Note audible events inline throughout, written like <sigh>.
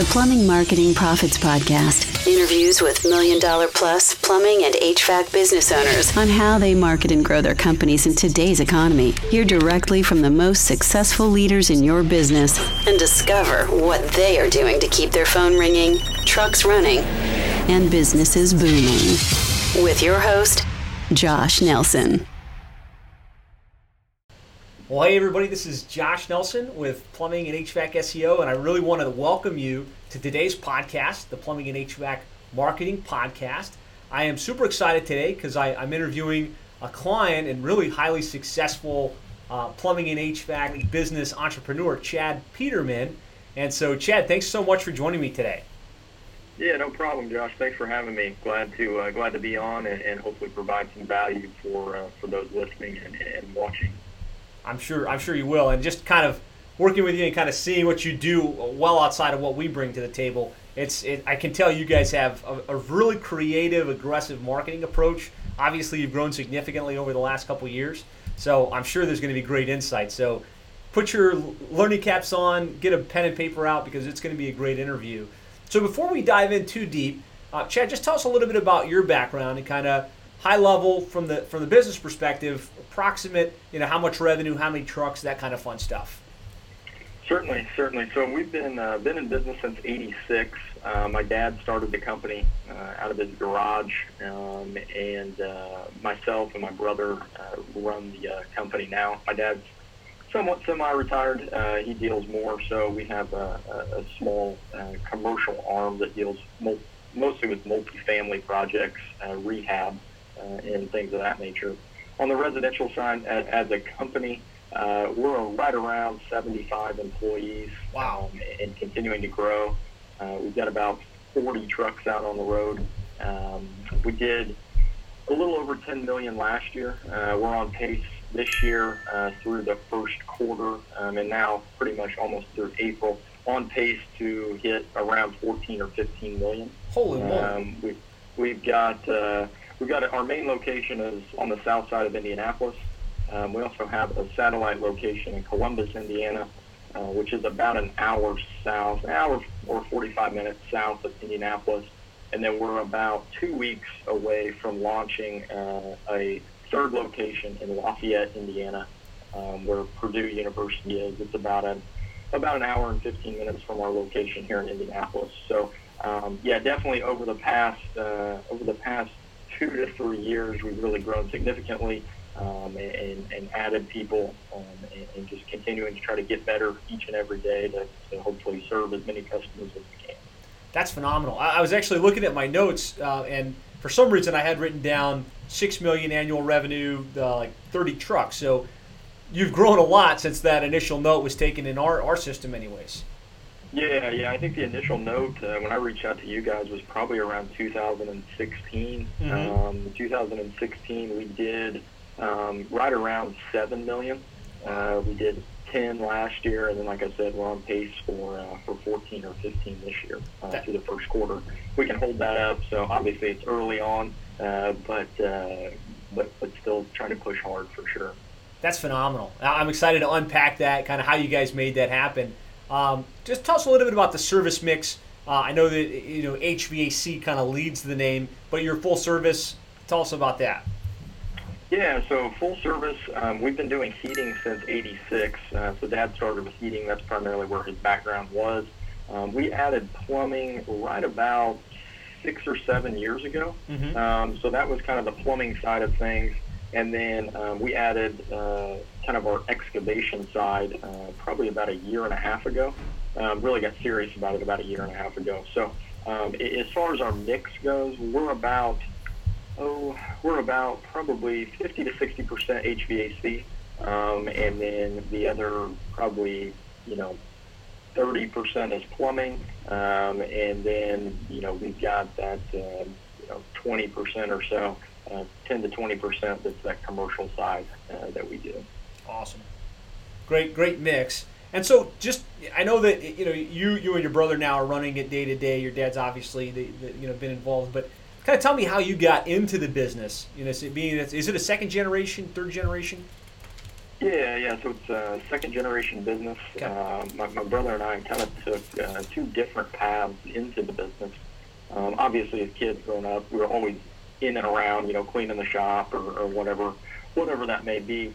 the Plumbing Marketing Profits Podcast. Interviews with million dollar plus plumbing and HVAC business owners on how they market and grow their companies in today's economy. Hear directly from the most successful leaders in your business and discover what they are doing to keep their phone ringing, trucks running, and businesses booming. With your host, Josh Nelson. Well, hey everybody, this is Josh Nelson with Plumbing and HVAC SEO, and I really want to welcome you to today's podcast, the Plumbing and HVAC Marketing Podcast. I am super excited today because I'm interviewing a client and really highly successful uh, plumbing and HVAC business entrepreneur, Chad Peterman. And so, Chad, thanks so much for joining me today. Yeah, no problem, Josh. Thanks for having me. Glad to uh, glad to be on and, and, hopefully provide some value for uh, for those listening and, and watching. I'm sure I'm sure you will, and just kind of working with you and kind of seeing what you do well outside of what we bring to the table. It's it, I can tell you guys have a, a, really creative, aggressive marketing approach. Obviously, you've grown significantly over the last couple years, so I'm sure there's going to be great insights. So put your learning caps on, get a pen and paper out because it's going to be a great interview. So before we dive in too deep, uh, Chad, just tell us a little bit about your background and kind of high level from the from the business perspective, approximate, you know, how much revenue, how many trucks, that kind of fun stuff. Certainly, certainly. So we've been uh, been in business since '86. Uh, my dad started the company uh, out of his garage, um, and uh, myself and my brother uh, run the uh, company now. My dad's somewhat semi-retired. he deals more, so we have a, a, small commercial arm that deals mo- mostly with multifamily projects, rehab, and things of that nature. On the residential side, as a company, uh, we're right around 75 employees. Wow. Um, and continuing to grow. Uh, we've got about 40 trucks out on the road. Um, we did a little over 10 million last year. Uh, we're on pace this year uh, through the first quarter, um, and now pretty much almost through April, on pace to hit around 14 or 15 million. Holy moly! Um, we've, we've got uh, We've got our main location is on the south side of Indianapolis. Um, we also have a satellite location in Columbus, Indiana, uh, which is about an hour south, an hour or 45 minutes south of Indianapolis. And then we're about two weeks away from launching uh, a third location in Lafayette, Indiana, um, where Purdue University is. It's about an about an hour and 15 minutes from our location here in Indianapolis. So, um, yeah, definitely over the past uh, over the past two to three years, we've really grown significantly um, and, and added people um, and, and, just continuing to try to get better each and every day to, to, hopefully serve as many customers as we can. That's phenomenal. I, I was actually looking at my notes, uh, and for some reason, I had written down six million annual revenue, uh, like 30 trucks. So you've grown a lot since that initial note was taken in our, our system, anyways. Yeah, yeah. I think the initial note uh, when I reached out to you guys was probably around 2016. Mm-hmm. Um, 2016, we did um, right around seven million. Uh, we did 10 last year, and then, like I said, we're on pace for uh, for 14 or 15 this year uh, through the first quarter. We can hold that up. So obviously, it's early on, uh, but uh, but but still trying to push hard for sure. That's phenomenal. I'm excited to unpack that, kind of how you guys made that happen. Um, just tell us a little bit about the service mix. Uh, I know that you know HVAC kind of leads the name, but your full service. Tell us about that. Yeah, so full service. Um, we've been doing heating since '86. Uh, so Dad started with heating. That's primarily where his background was. Um, we added plumbing right about six or seven years ago. Mm-hmm. Um, so that was kind of the plumbing side of things. And then um, we added uh, kind of our excavation side uh, probably about a year and a half ago. Um, really got serious about it about a year and a half ago. So um, as far as our mix goes, we're about oh we're about probably 50 to 60 percent HVAC, um, and then the other probably you know 30 percent is plumbing, um, and then you know we've got that uh, you know 20 percent or so uh, 10 to 20 percent that's that commercial side uh, that we do. Awesome, great, great mix. And so, just I know that you know you you and your brother now are running it day to day. Your dad's obviously the, the, you know been involved, but kind of tell me how you got into the business. You know, being is it a second generation, third generation? Yeah, yeah. So it's a second generation business. Okay. Uh, my, my brother and I kind of took uh, two different paths into the business. Um, obviously, as kids growing up, we were always in and around, you know, cleaning the shop or, or whatever, whatever that may be.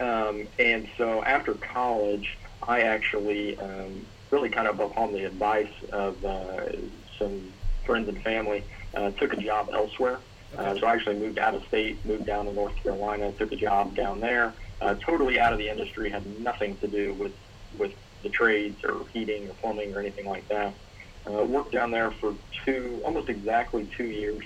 Um, and so after college, I actually um, really kind of upon the advice of uh, some friends and family, uh, took a job elsewhere. Uh, so I actually moved out of state, moved down to North Carolina, took a job down there, uh, totally out of the industry, had nothing to do with, with the trades or heating or plumbing or anything like that. Uh, worked down there for two, almost exactly two years,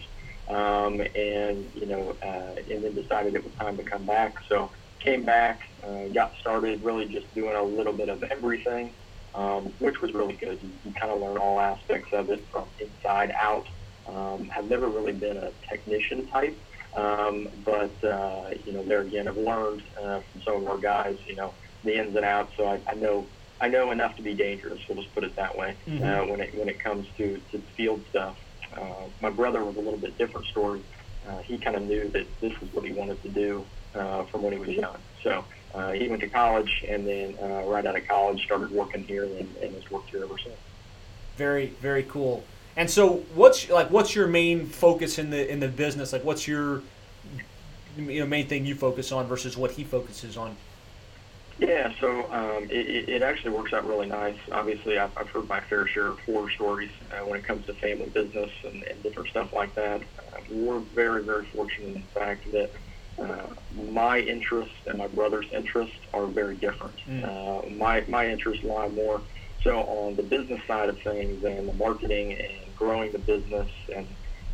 um, and you know, uh, and then decided it was time to come back. So came back, uh, got started, really just doing a little bit of everything, um, which was really good. You, you kind of learn all aspects of it from inside out. Um, have never really been a technician type, um, but uh, you know, there again, I've learned uh, from some of our guys, you know, the ins and outs. So I, I know I know enough to be dangerous. We'll just put it that way. Mhm. Uh, when it when it comes to to field stuff, uh, my brother was a little bit different story. Uh, he kind of knew that this was what he wanted to do uh, from when he was young. So uh, he went to college, and then uh, right out of college, started working here, and, and has worked here ever since. Very, very cool. And so, what's like, what's your main focus in the in the business? Like, what's your you know main thing you focus on versus what he focuses on? Yeah, so um, it, it- actually works out really nice. Obviously, I've, I've heard my fair share of horror stories uh, when it comes to family business and, and different stuff like that. Uh, we're very, very fortunate in the fact that uh, my interests and my brother's interests are very different. Mm. Uh, my, my interests lie more so on the business side of things and the marketing and growing the business. And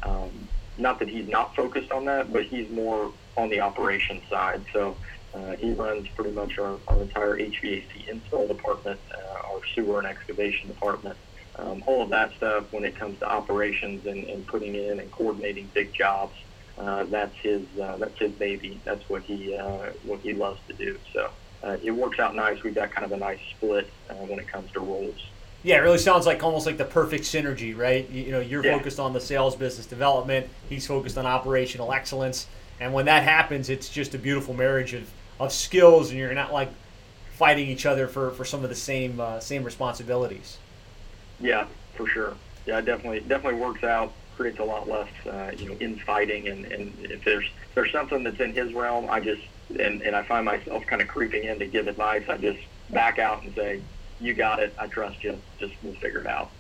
um, not that he's not focused on that, but he's more on the operations side. So uh, he runs pretty much our, our entire HVAC install department, uh, our sewer and excavation department, um, all of that stuff when it comes to operations and, and putting in and coordinating big jobs. Uh, that's his uh, that's his baby. That's what he uh, what he loves to do. So uh, it works out nice. We've got kind of a nice split uh, when it comes to roles. Yeah, it really sounds like almost like the perfect synergy, right? You, you know, you're Yeah. focused on the sales business development. He's focused on operational excellence, and when that happens, it's just a beautiful marriage of, of skills, and you're not like fighting each other for, for some of the same uh, same responsibilities. Yeah, for sure. Yeah, definitely definitely works out. Creates a lot less, uh, you know, infighting. And, and if there's if there's something that's in his realm, I just and, and I find myself kind of creeping in to give advice. I just back out and say, "You got it. I trust you. Just we'll figure it out."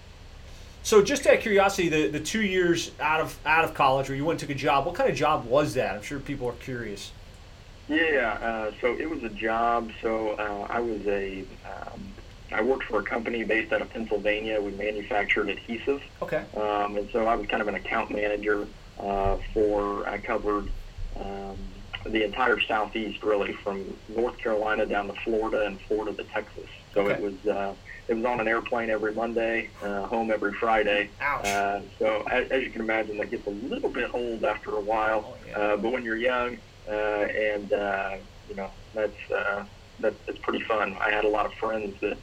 So, just out of curiosity, the, the two years out of out of college where you went and took a job, what kind of job was that? I'm sure people are curious. Yeah, uh, so it was a job. So uh, I was a, um, I worked for a company based out of Pennsylvania. We manufactured adhesive, Okay. um, and so I was kind of an account manager uh, for. I covered um, the entire southeast, really, from North Carolina down to Florida and Florida to Texas. So Okay. it was. Uh, it was on an airplane every Monday, uh, home every Friday. Ouch. Uh, so as, as you can imagine, that gets a little bit old after a while. Oh, yeah. Uh, but when you're young, uh, and uh, you know that's uh, that, that's pretty fun. I had a lot of friends that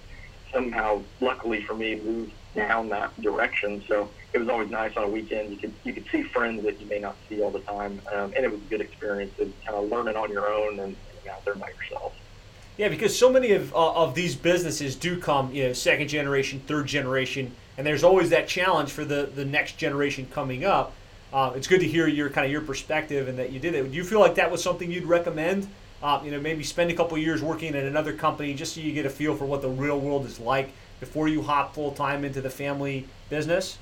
somehow, luckily for me, moved down that direction. So it was always nice on a weekend. You could you could see friends that you may not see all the time, um, and it was a good experience. Of kind of learning on your own and, and out there by yourself. Yeah, because so many of, uh, of these businesses do come, you know, second generation, third generation, and there's always that challenge for the, the next generation coming up. Uh, it's good to hear your kind of your perspective and that you did it. Do you feel like that was something you'd recommend? Uh, you know, maybe spend a couple years working at another company just so you get a feel for what the real world is like before you hop full time into the family business.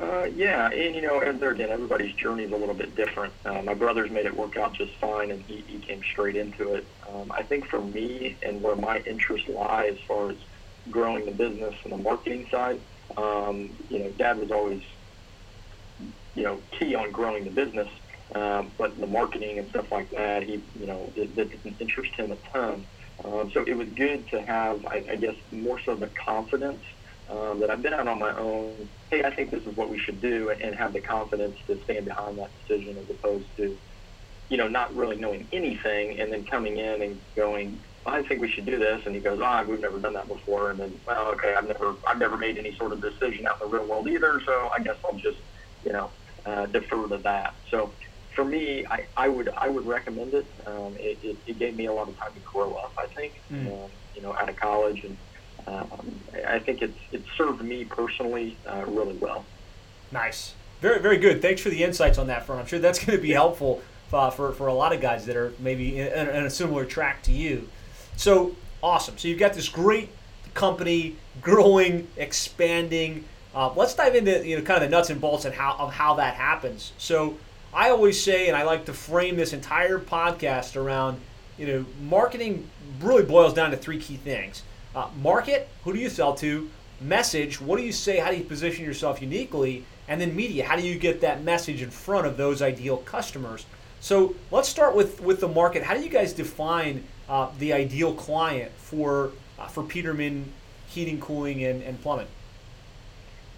Uh, yeah, and you know, and there again, everybody's journey is a little bit different. Uh, my brother's made it work out just fine, and he, he came straight into it. Um, I think for me, and where my interests lie as far as growing the business and the marketing side, um, you know, Dad was always, you know, key on growing the business, um, but the marketing and stuff like that, he, you know, that, that didn't interest him a ton. Um, so it was good to have, I, I guess, more so the confidence um, that I've been out on my own. Hey, I think this is what we should do, and, and have the confidence to stand behind that decision, as opposed to, you know, not really knowing anything and then coming in and going, I think we should do this, and he goes, ah, we've never done that before, and then, well, okay, I've never, I've never made any sort of decision out in the real world either, so I guess I'll just, you know, uh, defer to that. So for me, I, I would I would recommend it. Um, it, it. It gave me a lot of time to grow up. I think, mm. um, you know, out of college, and um, I think it's it served me personally uh, really well. Nice, very very good. Thanks for the insights on that front. I'm sure that's going to be helpful uh, for for a lot of guys that are maybe in, in a similar track to you. So awesome. So you've got this great company growing, expanding. Uh, let's dive into you know kind of the nuts and bolts and how of how that happens. So I always say, and I like to frame this entire podcast around, you know, marketing really boils down to three key things: uh, market, who do you sell to? Message, what do you say? How do you position yourself uniquely? And then media, how do you get that message in front of those ideal customers? So let's start with with the market. How do you guys define uh, the ideal client for uh, for Peterman Heating, Cooling, and, and Plumbing?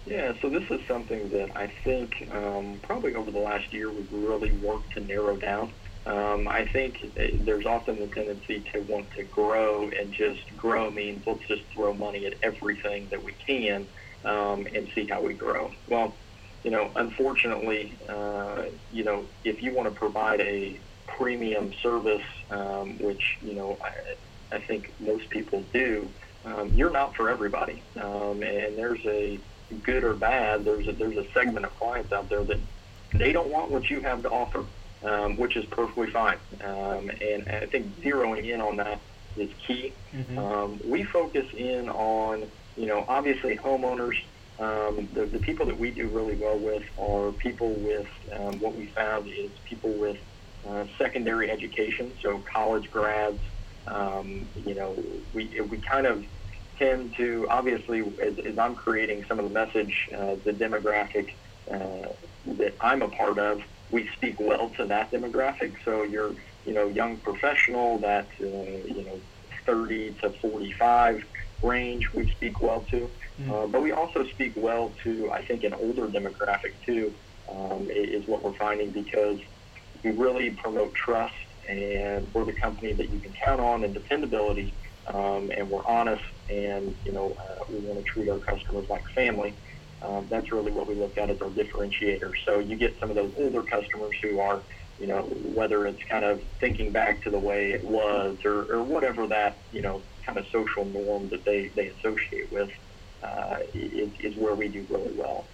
Yeah, so this is something that I think um, probably over the last year we've really worked to narrow down. Um, I think there's often the tendency to want to grow, and just grow means let's just throw money at everything that we can um, and see how we grow. Well, you know, unfortunately, uh, you know, if you want to provide a premium service, um, which you know I, I think most people do, um, you're not for everybody, um, and there's a good or bad, there's a, there's a segment of clients out there that they don't want what you have to offer, um, which is perfectly fine. Um, and I think zeroing in on that is key. Mm-hmm. Um, we focus in on, you know, obviously homeowners. Um, the, the people that we do really well with are people with um, what we found is people with uh, secondary education, so college grads. Um, you know, we we kind of tend to obviously as, as I'm creating some of the message, uh, the demographic uh, that I'm a part of, we speak well to that demographic. So you're you know young professional that uh, you know 30 to 45 range we speak well to, mm. uh, but we also speak well to I think an older demographic too. Um, is what we're finding because we really promote trust and we're the company that you can count on and dependability um, and we're honest and you know uh, we want to treat our customers like family. Um, that's really what we look at as our differentiator. So you get some of those older customers who are, you know, whether it's kind of thinking back to the way it was or, or whatever that, you know, kind of social norm that they, they associate with uh, is, is where we do really well.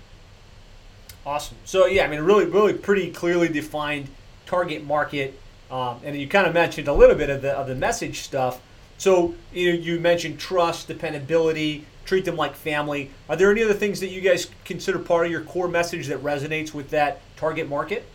Awesome. So yeah, I mean, really, really pretty clearly defined target market, um, and you kind of mentioned a little bit of the of the message stuff. So you know, you mentioned trust, dependability, treat them like family. Are there any other things that you guys consider part of your core message that resonates with that target market?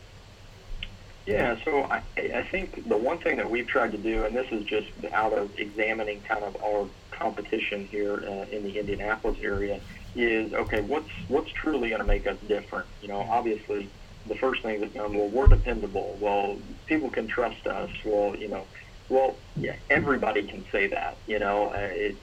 Yeah, so I, I think the one thing that we've tried to do, and this is just out of examining kind of our competition here uh, in the Indianapolis area, is okay, what's what's truly going to make us different? You know, obviously, the first thing is, um, well, we're dependable. Well, people can trust us. Well, you know, well, yeah, everybody can say that. You know, uh, it,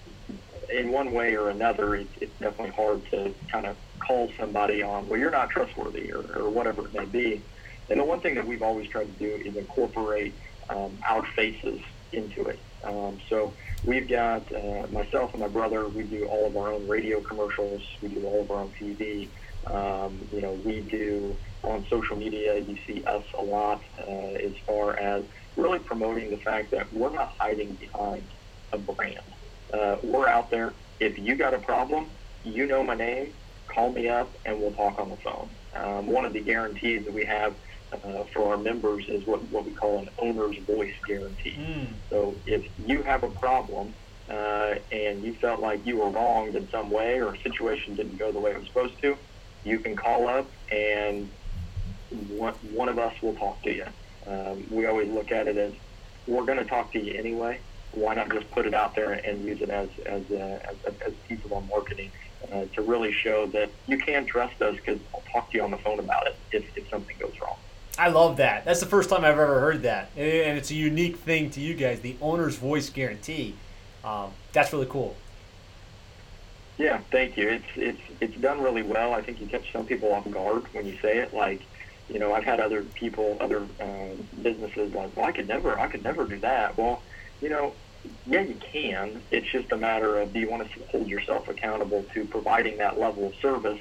in one way or another, it, it's definitely hard to kind of call somebody on, well, you're not trustworthy or, or whatever it may be. And the one thing that we've always tried to do is incorporate um, our faces into it. Um, so we've got uh, myself and my brother. We do all of our own radio commercials. We do all of our own TV. Um, you know, we do on social media. You see us a lot uh, as far as really promoting the fact that we're not hiding behind a brand. Uh, we're out there. If you got a problem, you know my name. Call me up and we'll talk on the phone. Um, one of the guarantees that we have uh, for our members is what, what we call an owner's voice guarantee. Mm. So if you have a problem uh, and you felt like you were wronged in some way or a situation didn't go the way it was supposed to, you can call up and one, one of us will talk to you. Um, we always look at it as we're going to talk to you anyway. Why not just put it out there and use it as as a, as, a, as a piece of our marketing uh, to really show that you can trust us because I'll talk to you on the phone about it if, if something goes wrong. I love that. That's the first time I've ever heard that, and it's a unique thing to you guys. The owner's voice guarantee. Um, that's really cool. Yeah, thank you. It's it's it's done really well. I think you catch some people off guard when you say it. Like, you know, I've had other people, other uh, businesses like, well, I could never, I could never do that. Well, you know, yeah, you can. It's just a matter of do you want to hold yourself accountable to providing that level of service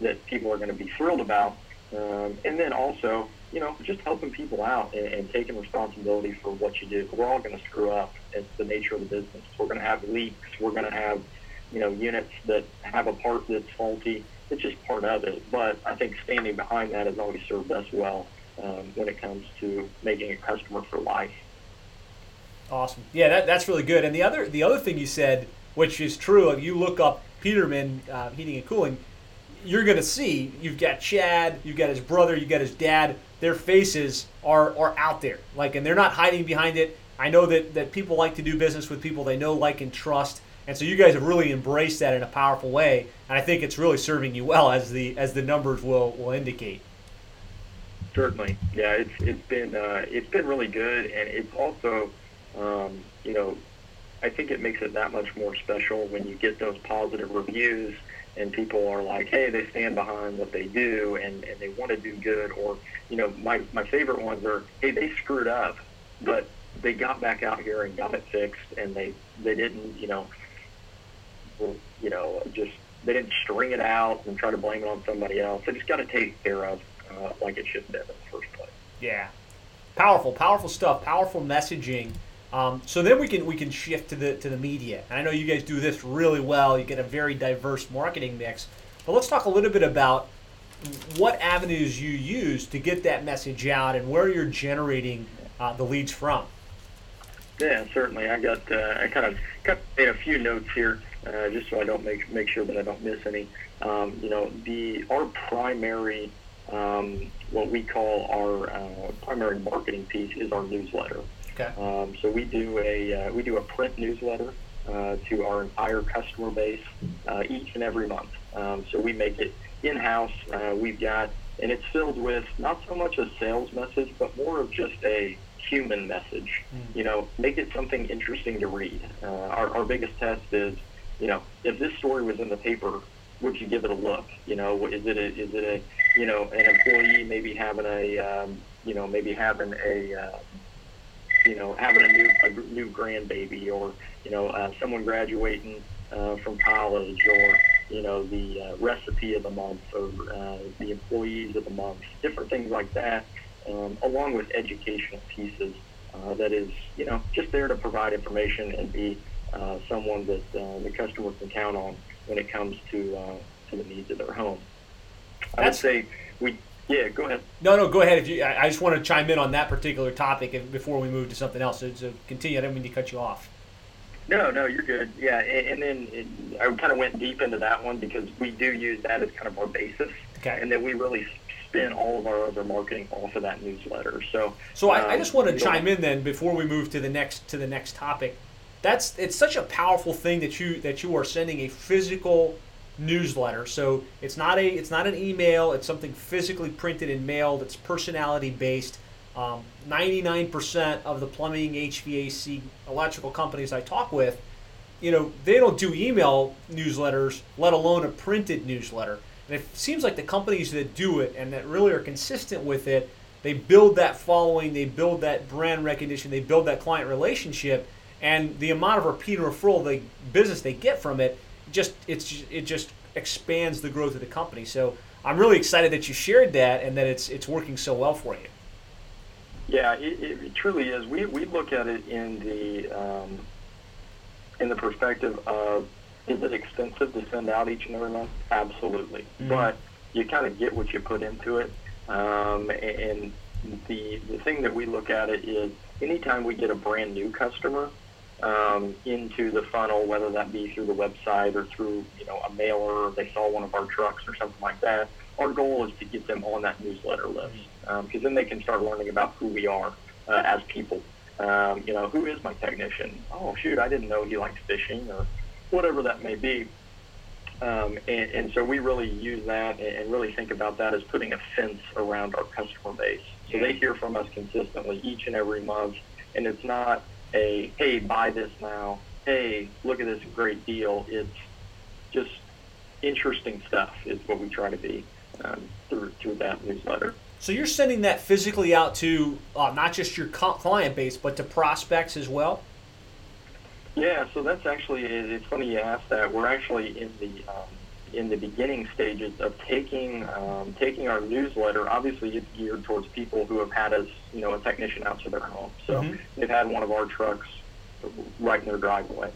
that people are going to be thrilled about, um, and then also you know, just helping people out and, and taking responsibility for what you do. We're all going to screw up. It's the nature of the business. We're going to have leaks. We're going to have, you know, units that have a part that's faulty. It's just part of it. But I think standing behind that has always served us well um, when it comes to making a customer for life. Awesome. Yeah, that, that's really good. And the other the other thing you said, which is true, if you look up Peterman uh, Heating and Cooling, you're going to see you've got Chad, you've got his brother, you've got his dad. Their faces are are out there, like, and they're not hiding behind it. I know that that people like to do business with people they know, like, and trust. And so you guys have really embraced that in a powerful way, and I think it's really serving you well, as the as the numbers will will indicate. Certainly, yeah, it's it's been uh, it's been really good, and it's also um, you know, I think it makes it that much more special when you get those positive reviews and people are like, hey, they stand behind what they do and, and they want to do good. Or, you know, my, my favorite ones are, hey, they screwed up, but they got back out here and got it fixed and they, they didn't, you know, you know, just, they didn't string it out and try to blame it on somebody else. They just got to take care of uh, like it should have been in the first place. Yeah. Powerful, powerful stuff, powerful messaging um, so then we can we can shift to the to the media. And I know you guys do this really well. You get a very diverse marketing mix. But let's talk a little bit about what avenues you use to get that message out and where you're generating uh, the leads from. Yeah, certainly. I got uh, I kind of cut made a few notes here uh, just so I don't make make sure that I don't miss any. Um, you know, the our primary um, what we call our uh, primary marketing piece is our newsletter. Okay. Um, so we do a uh, we do a print newsletter uh, to our entire customer base uh, each and every month. Um, so we make it in house. Uh, we've got and it's filled with not so much a sales message, but more of just a human message. Mm. You know, make it something interesting to read. Uh, our, our biggest test is, you know, if this story was in the paper, would you give it a look? You know, is it a, is it a, you know, an employee maybe having a, um, you know, maybe having a, uh, you know, having a new a new grandbaby, or you know, uh, someone graduating uh, from college, or you know, the uh, recipe of the month, or uh, the employees of the month, different things like that, um, along with educational pieces. Uh, that is, you know, just there to provide information and be uh, someone that uh, the customer can count on when it comes to uh, to the needs of their home. I would say we yeah, go ahead. No, no, go ahead. If you, I just want to chime in on that particular topic before we move to something else. So, so continue. I didn't mean to cut you off. No, no, you're good. Yeah, and, and then it, I kind of went deep into that one because we do use that as kind of our basis. Okay. And then we really spin all of our other marketing off of that newsletter. So, so um, I, I, just want to chime in then before we move to the next to the next topic. That's it's such a powerful thing that you that you are sending a physical newsletter. So it's not a it's not an email. It's something physically printed and mailed. It's personality based. Um, 99% of the plumbing, HVAC, electrical companies I talk with, you know, they don't do email newsletters, let alone a printed newsletter. And it seems like the companies that do it and that really are consistent with it, they build that following, they build that brand recognition, they build that client relationship, and the amount of repeat referral the business they get from it just it's it just expands the growth of the company. So I'm really excited that you shared that and that it's it's working so well for you. Yeah, it, it truly is. We we look at it in the um, in the perspective of is it expensive to send out each and every month? Absolutely, mm-hmm. but you kind of get what you put into it. Um, and the the thing that we look at it is anytime we get a brand new customer, um, into the funnel, whether that be through the website or through you know a mailer, or they saw one of our trucks or something like that. Our goal is to get them on that newsletter list because um, then they can start learning about who we are uh, as people. Um, you know, who is my technician? Oh shoot, I didn't know he likes fishing or whatever that may be. Um, and, and, so we really use that and really think about that as putting a fence around our customer base. So they hear from us consistently each and every month, and it's not a hey buy this now. Hey look at this great deal. It's just interesting stuff is what we try to be um, through through that newsletter. So you're sending that physically out to uh, not just your client base but to prospects as well? Yeah so that's actually it's funny you asked that. We're actually in the um, in the beginning stages of taking um, taking our newsletter. Obviously, it's geared towards people who have had us, you know, a technician out to their home. So Mhm. they've had one of our trucks right in their driveway.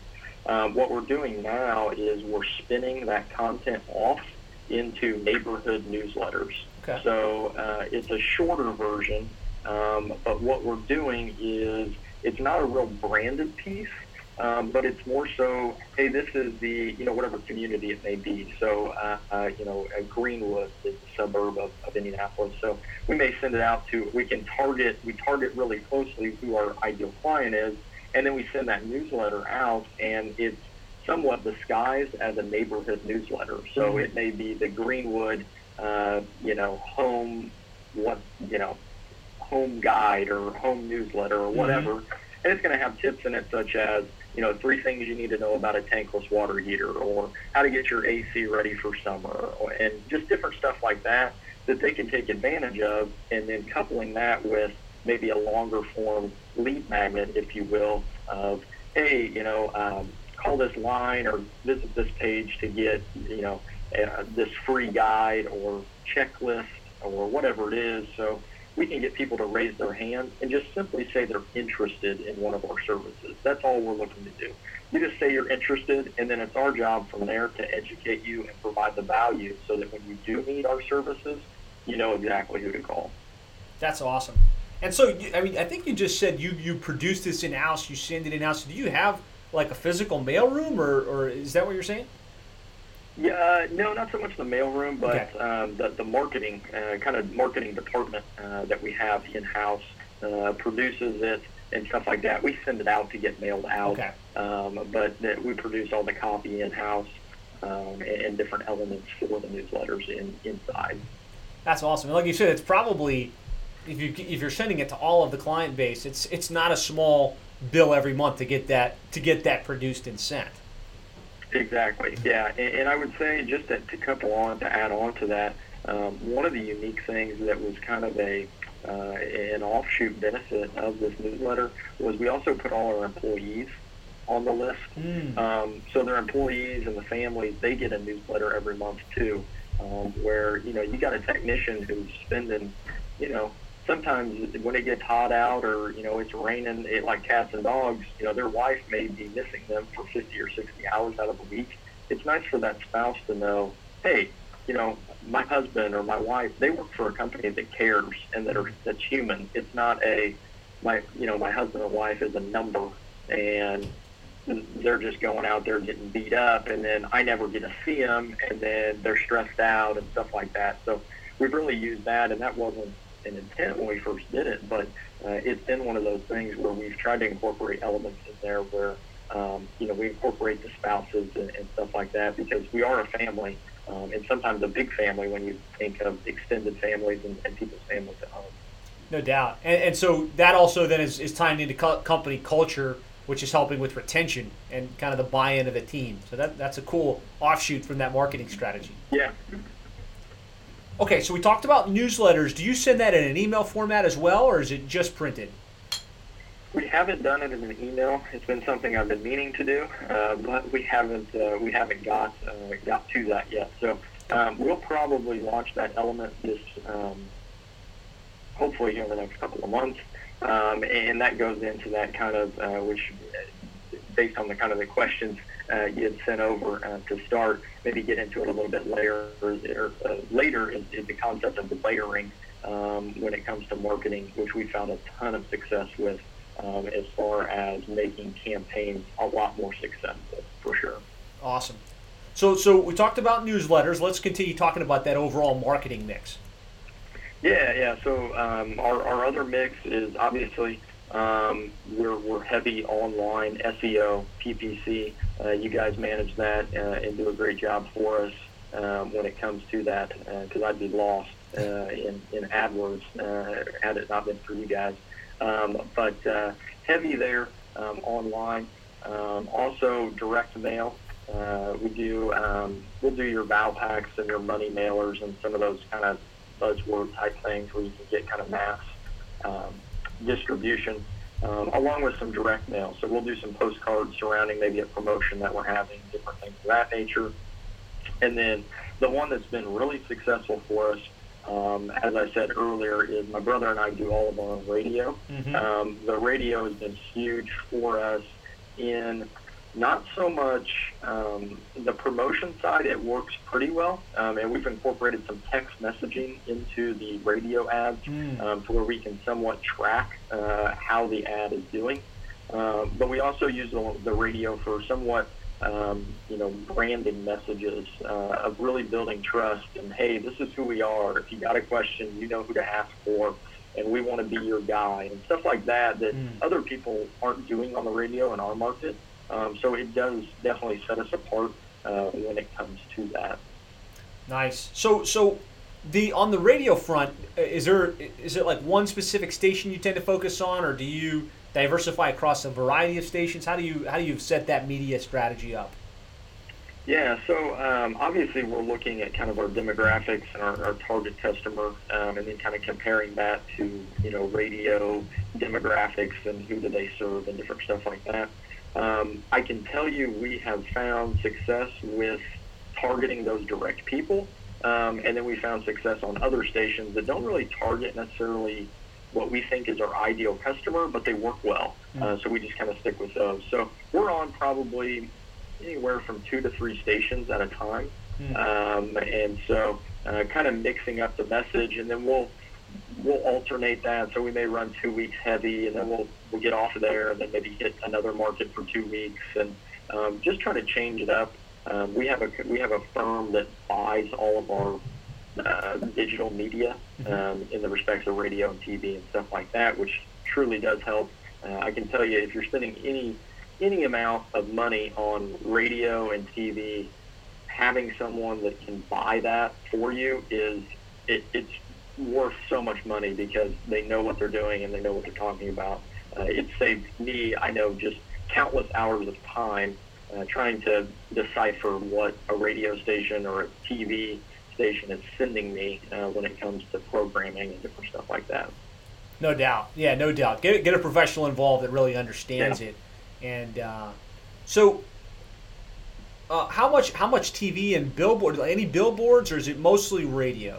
Um, what we're doing now is we're spinning that content off into neighborhood newsletters. Okay. So uh, it's a shorter version, um, but what we're doing is it's not a real branded piece, um, but it's more so, hey, this is the, you know, whatever community it may be. So, uh, uh, you know, Greenwood is a suburb of, of Indianapolis. So we may send it out to, we can target, we target really closely who our ideal client is, and then we send that newsletter out, and it's somewhat disguised as a neighborhood newsletter. So Mhm. it may be the Greenwood, uh, you know, home, what, you know, home guide or home newsletter or whatever. And it's going to have tips in it such as, you know, three things you need to know about a tankless water heater or how to get your AC ready for summer or, and just different stuff like that that they can take advantage of and then coupling that with maybe a longer form lead magnet, if you will, of, hey, you know, um, call this line or visit this page to get, you know, uh, this free guide or checklist or whatever it is. So we can get people to raise their hand and just simply say they're interested in one of our services. That's all we're looking to do. You just say you're interested, and then it's our job from there to educate you and provide the value so that when you do need our services, you know exactly who to call. That's awesome. And so, I mean, I think you just said you you produce this in house, you send it in house. Do you have like a physical mail room, or or is that what you're saying? Yeah, uh, no, not so much the mailroom, but Okay. um, the, the marketing, uh, kind of marketing department uh, that we have in-house uh, produces it and stuff like that. We send it out to get mailed out, Okay. um, but that we produce all the copy in-house um, and, and different elements for the newsletters in, inside. That's awesome. And like you said, it's probably if you if you're sending it to all of the client base, it's it's not a small bill every month to get that to get that produced and sent. Exactly. Yeah, and, and I would say just to, to couple on to add on to that, um, one of the unique things that was kind of a uh, an offshoot benefit of this newsletter was we also put all our employees on the list. Mm. Um, so their employees and the families they get a newsletter every month too, um, where you know you got a technician who's spending, you know, sometimes when it gets hot out or you know it's raining it, like cats and dogs, you know their wife may be missing them for 50 or 60 hours out of a week. It's nice for that spouse to know, hey, you know, my husband or my wife, they work for a company that cares and that are that's human. It's not a my you know my husband or wife is a number and they're just going out there getting beat up and then I never get to see them and then they're stressed out and stuff like that. So we've really used that and that wasn't an intent when we first did it, but uh, it's been one of those things where we've tried to incorporate elements in there where um, you know we incorporate the spouses and, and stuff like that because we are a family um, and sometimes a big family when you think of extended families and, and people's families at home. No doubt. And, and so that also then is, is tying into co- company culture, which is helping with retention and kind of the buy-in of the team. So that that's a cool offshoot from that marketing strategy. Yeah, Okay, so we talked about newsletters. Do you send that in an email format as well, or is it just printed? We haven't done it in an email. It's been something I've been meaning to do, uh, but we haven't uh, we haven't got uh, got to that yet. So um, we'll probably launch that element this um, hopefully here in the next couple of months, um, and that goes into that kind of uh, which based on the kind of the questions uh, you had sent over uh, to start. Maybe get into it a little bit later. Or, uh, later is, is the concept of layering um, when it comes to marketing, which we found a ton of success with um, as far as making campaigns a lot more successful, for sure. Awesome. So so we talked about newsletters. Let's continue talking about that overall marketing mix. Yeah, yeah. So um, our, our other mix is obviously um, we're, we're heavy online SEO, PPC. Uh, you guys manage that uh, and do a great job for us um, when it comes to that because I'd be lost uh, in, in AdWords uh, had it not been for you guys. Um, but uh, heavy there um, online. Um, also direct mail. Uh, we do um, we'll do your Valpaks and your money mailers and some of those kind of buzzword type things where you can get kind of mass um, distribution, um, along with some direct mail. So we'll do some postcards surrounding maybe a promotion that we're having, different things of that nature. And then the one that's been really successful for us, um, as I said earlier, is my brother and I do all of our own radio. Mhm. Um, the radio has been huge for us in not so much um, the promotion side. It works pretty well, um, and we've incorporated some text messaging into the radio ads Mm. um, to where we can somewhat track uh, how the ad is doing. Um, but we also use the, the radio for somewhat, um, you know, branding messages uh, of really building trust. And hey, this is who we are. If you got a question, you know who to ask for, and we want to be your guy and stuff like that that Mm. other people aren't doing on the radio in our market. Um, so it does definitely set us apart uh, when it comes to that. Nice. So so the on the radio front, is there is it like one specific station you tend to focus on, or do you diversify across a variety of stations? How do you how do you set that media strategy up? Yeah, so um, obviously we're looking at kind of our demographics and our, our target customer, um, and then kind of comparing that to you know radio demographics and who do they serve and different stuff like that. Um, I can tell you we have found success with targeting those direct people, um, and then we found success on other stations that don't really target necessarily what we think is our ideal customer, but they work well. Uh, so we just kind of stick with those. So we're on probably anywhere from two to three stations at a time. Hmm. Um, and so uh, kind of mixing up the message and then we'll we'll alternate that. So we may run two weeks heavy and then we'll we'll get off of there and then maybe hit another market for two weeks and um, just try to change it up. Um, we have a we have a firm that buys all of our uh, digital media um, in the respects of radio and TV and stuff like that, which truly does help. Uh, I can tell you if you're spending any any amount of money on radio and TV, having someone that can buy that for you is it, it's worth so much money because they know what they're doing and they know what they're talking about. Uh, it saved me, I know, just countless hours of time uh, trying to decipher what a radio station or a TV station is sending me uh, when it comes to programming and different stuff like that. No doubt. Yeah, no doubt. Get get a professional involved that really understands Yeah. it. And uh, so, uh, how much how much TV and billboard? Any billboards, or is it mostly radio?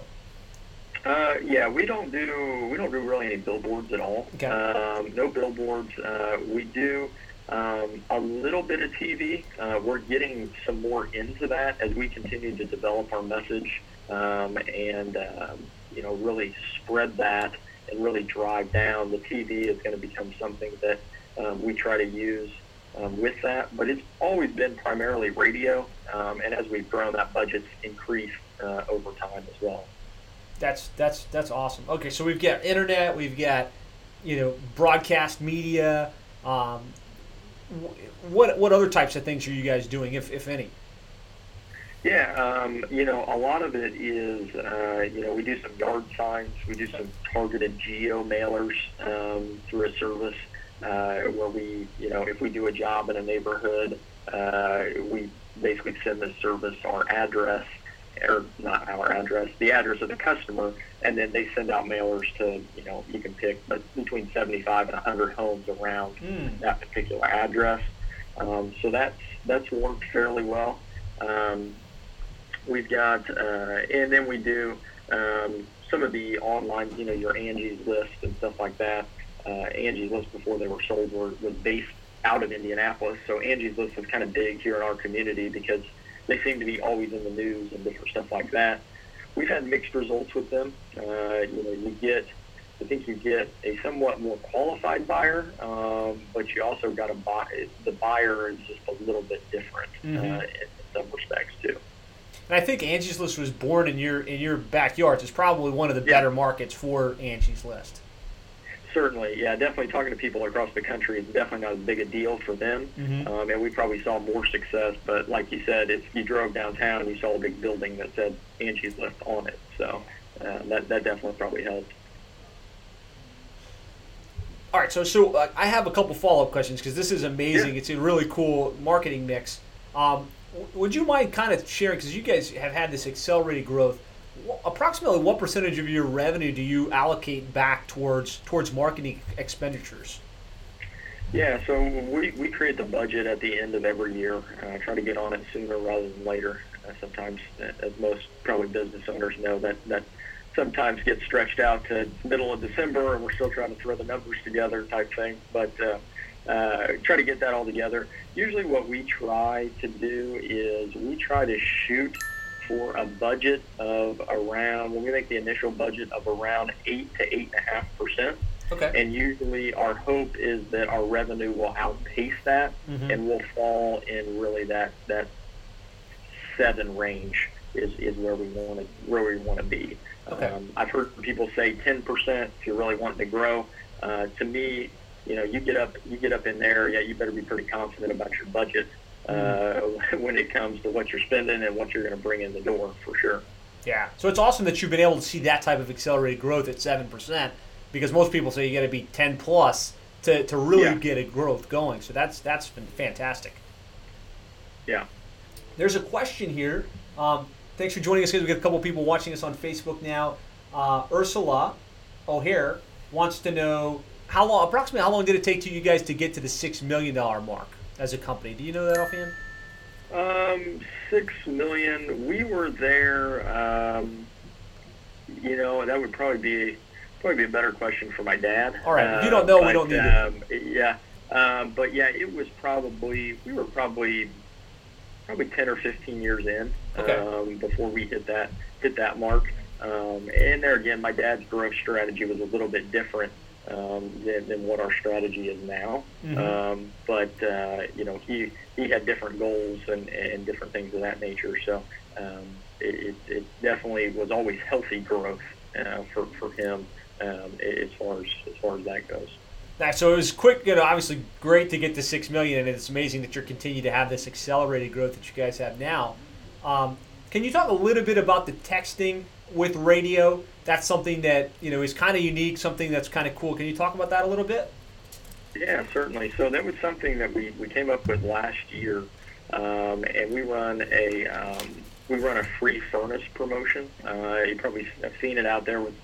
Uh, yeah, we don't do we don't do really any billboards at all. Okay. Um, no billboards. Uh, we do um, a little bit of TV. Uh, we're getting some more into that as we continue to develop our message um, and um, you know really spread that and really drive down. The TV is going to become something that um, we try to use um, with that, but it's always been primarily radio. Um, and as we've grown, that budget's increased uh, over time as well. That's that's that's awesome. Okay, so we've got internet, we've got you know broadcast media. Um, what what other types of things are you guys doing, if if any? Yeah, um, you know, a lot of it is, uh, you know, we do some yard signs, we do some targeted geo mailers um, through a service uh, where we, you know, if we do a job in a neighborhood, uh, we basically send the service our address, or not our address, the address of the customer, and then they send out mailers to, you know, you can pick but between 75 and 100 homes around Mm. that particular address. Um, so that's that's worked fairly well. Um, we've got, uh, and then we do um, some of the online, you know, your Angie's List and stuff like that. Uh, Angie's List before they were sold were, was based out of Indianapolis, so Angie's List was kind of big here in our community because they seem to be always in the news and different stuff like that. We've had mixed results with them. Uh, you know, you get, I think you get a somewhat more qualified buyer, um, but you also got a buy. The buyer is just a little bit different Mhm. uh, in some respects too. And I think Angie's List was born in your in your backyard. It's probably one of the Yeah. better markets for Angie's List. Certainly, yeah, definitely talking to people across the country is definitely not as big a deal for them. Mhm. Um, and we probably saw more success, but like you said, if you drove downtown and you saw a big building that said Angie's List on it, so uh, that, that definitely probably helped. All right, so so uh, I have a couple follow up questions because this is amazing. Yeah. It's a really cool marketing mix. Um, w- would you mind kind of sharing because you guys have had this accelerated growth? Approximately what percentage of your revenue do you allocate back towards towards marketing expenditures? Yeah, so we, we create the budget at the end of every year. Uh, try to get on it sooner rather than later. Uh, sometimes, uh, as most probably business owners know, that that sometimes gets stretched out to middle of December, and we're still trying to throw the numbers together, type thing. But uh, uh, try to get that all together. Usually, what we try to do is we try to shoot for a budget of around when we make the initial budget of around eight to eight and a half percent. Okay. And usually our hope is that our revenue will outpace that Mhm. and will fall in really that that seven range is, is where we want to where we want to be. Okay. Um, I've heard people say 10% if you're really wanting to grow. Uh, to me, you know, you get up you get up in there, yeah, you better be pretty confident about your budget uh, <laughs> when it comes to what you're spending and what you're going to bring in the door for sure. Yeah. So it's awesome that you've been able to see that type of accelerated growth at seven percent, because most people say you got to be ten plus to, to really Yeah. get a growth going. So that's that's been fantastic. Yeah. There's a question here. Um, thanks for joining us, guys. We got a couple people watching us on Facebook now. Uh, Ursula O'Hare wants to know how long, approximately, how long did it take to you guys to get to the six million dollar mark as a company? Do you know that offhand? Um, six million. We were there. Um, you know, that would probably be probably be a better question for my dad. All right, if you Uh, don't know, we don't need it. um, Yeah, um, but yeah, it was probably we were probably probably ten or fifteen years in Okay. um, before we hit that hit that mark. Um, and there again, my dad's growth strategy was a little bit different um, than, than what our strategy is now. Mhm. Um, but uh, you know, he he had different goals and, and different things of that nature. So um, it, it, it definitely was always healthy growth uh, for for him um, as far as as far as that goes. Nice. So it was quick, you know, obviously great to get to six million, and it's amazing that you're continuing to have this accelerated growth that you guys have now. Um, can you talk a little bit about the texting with radio? That's something that you know is kind of unique, something that's kind of cool. Can you talk about that a little bit? Yeah, certainly. So that was something that we, we came up with last year, um, and we run a um, we run a free furnace promotion. Uh, you probably have seen it out there with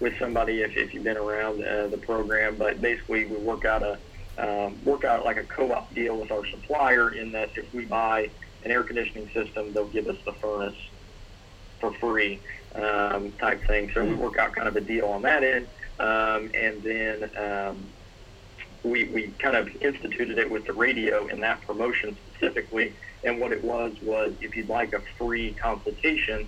with somebody if, if you've been around uh, the program. But basically, we work out a um, work out like a co-op deal with our supplier in that if we buy an air conditioning system, they'll give us the furnace for free um, type thing. So we work out kind of a deal on that end, um, and then. Um, we, we kind of instituted it with the radio in that promotion specifically. And what it was was if you'd like a free consultation,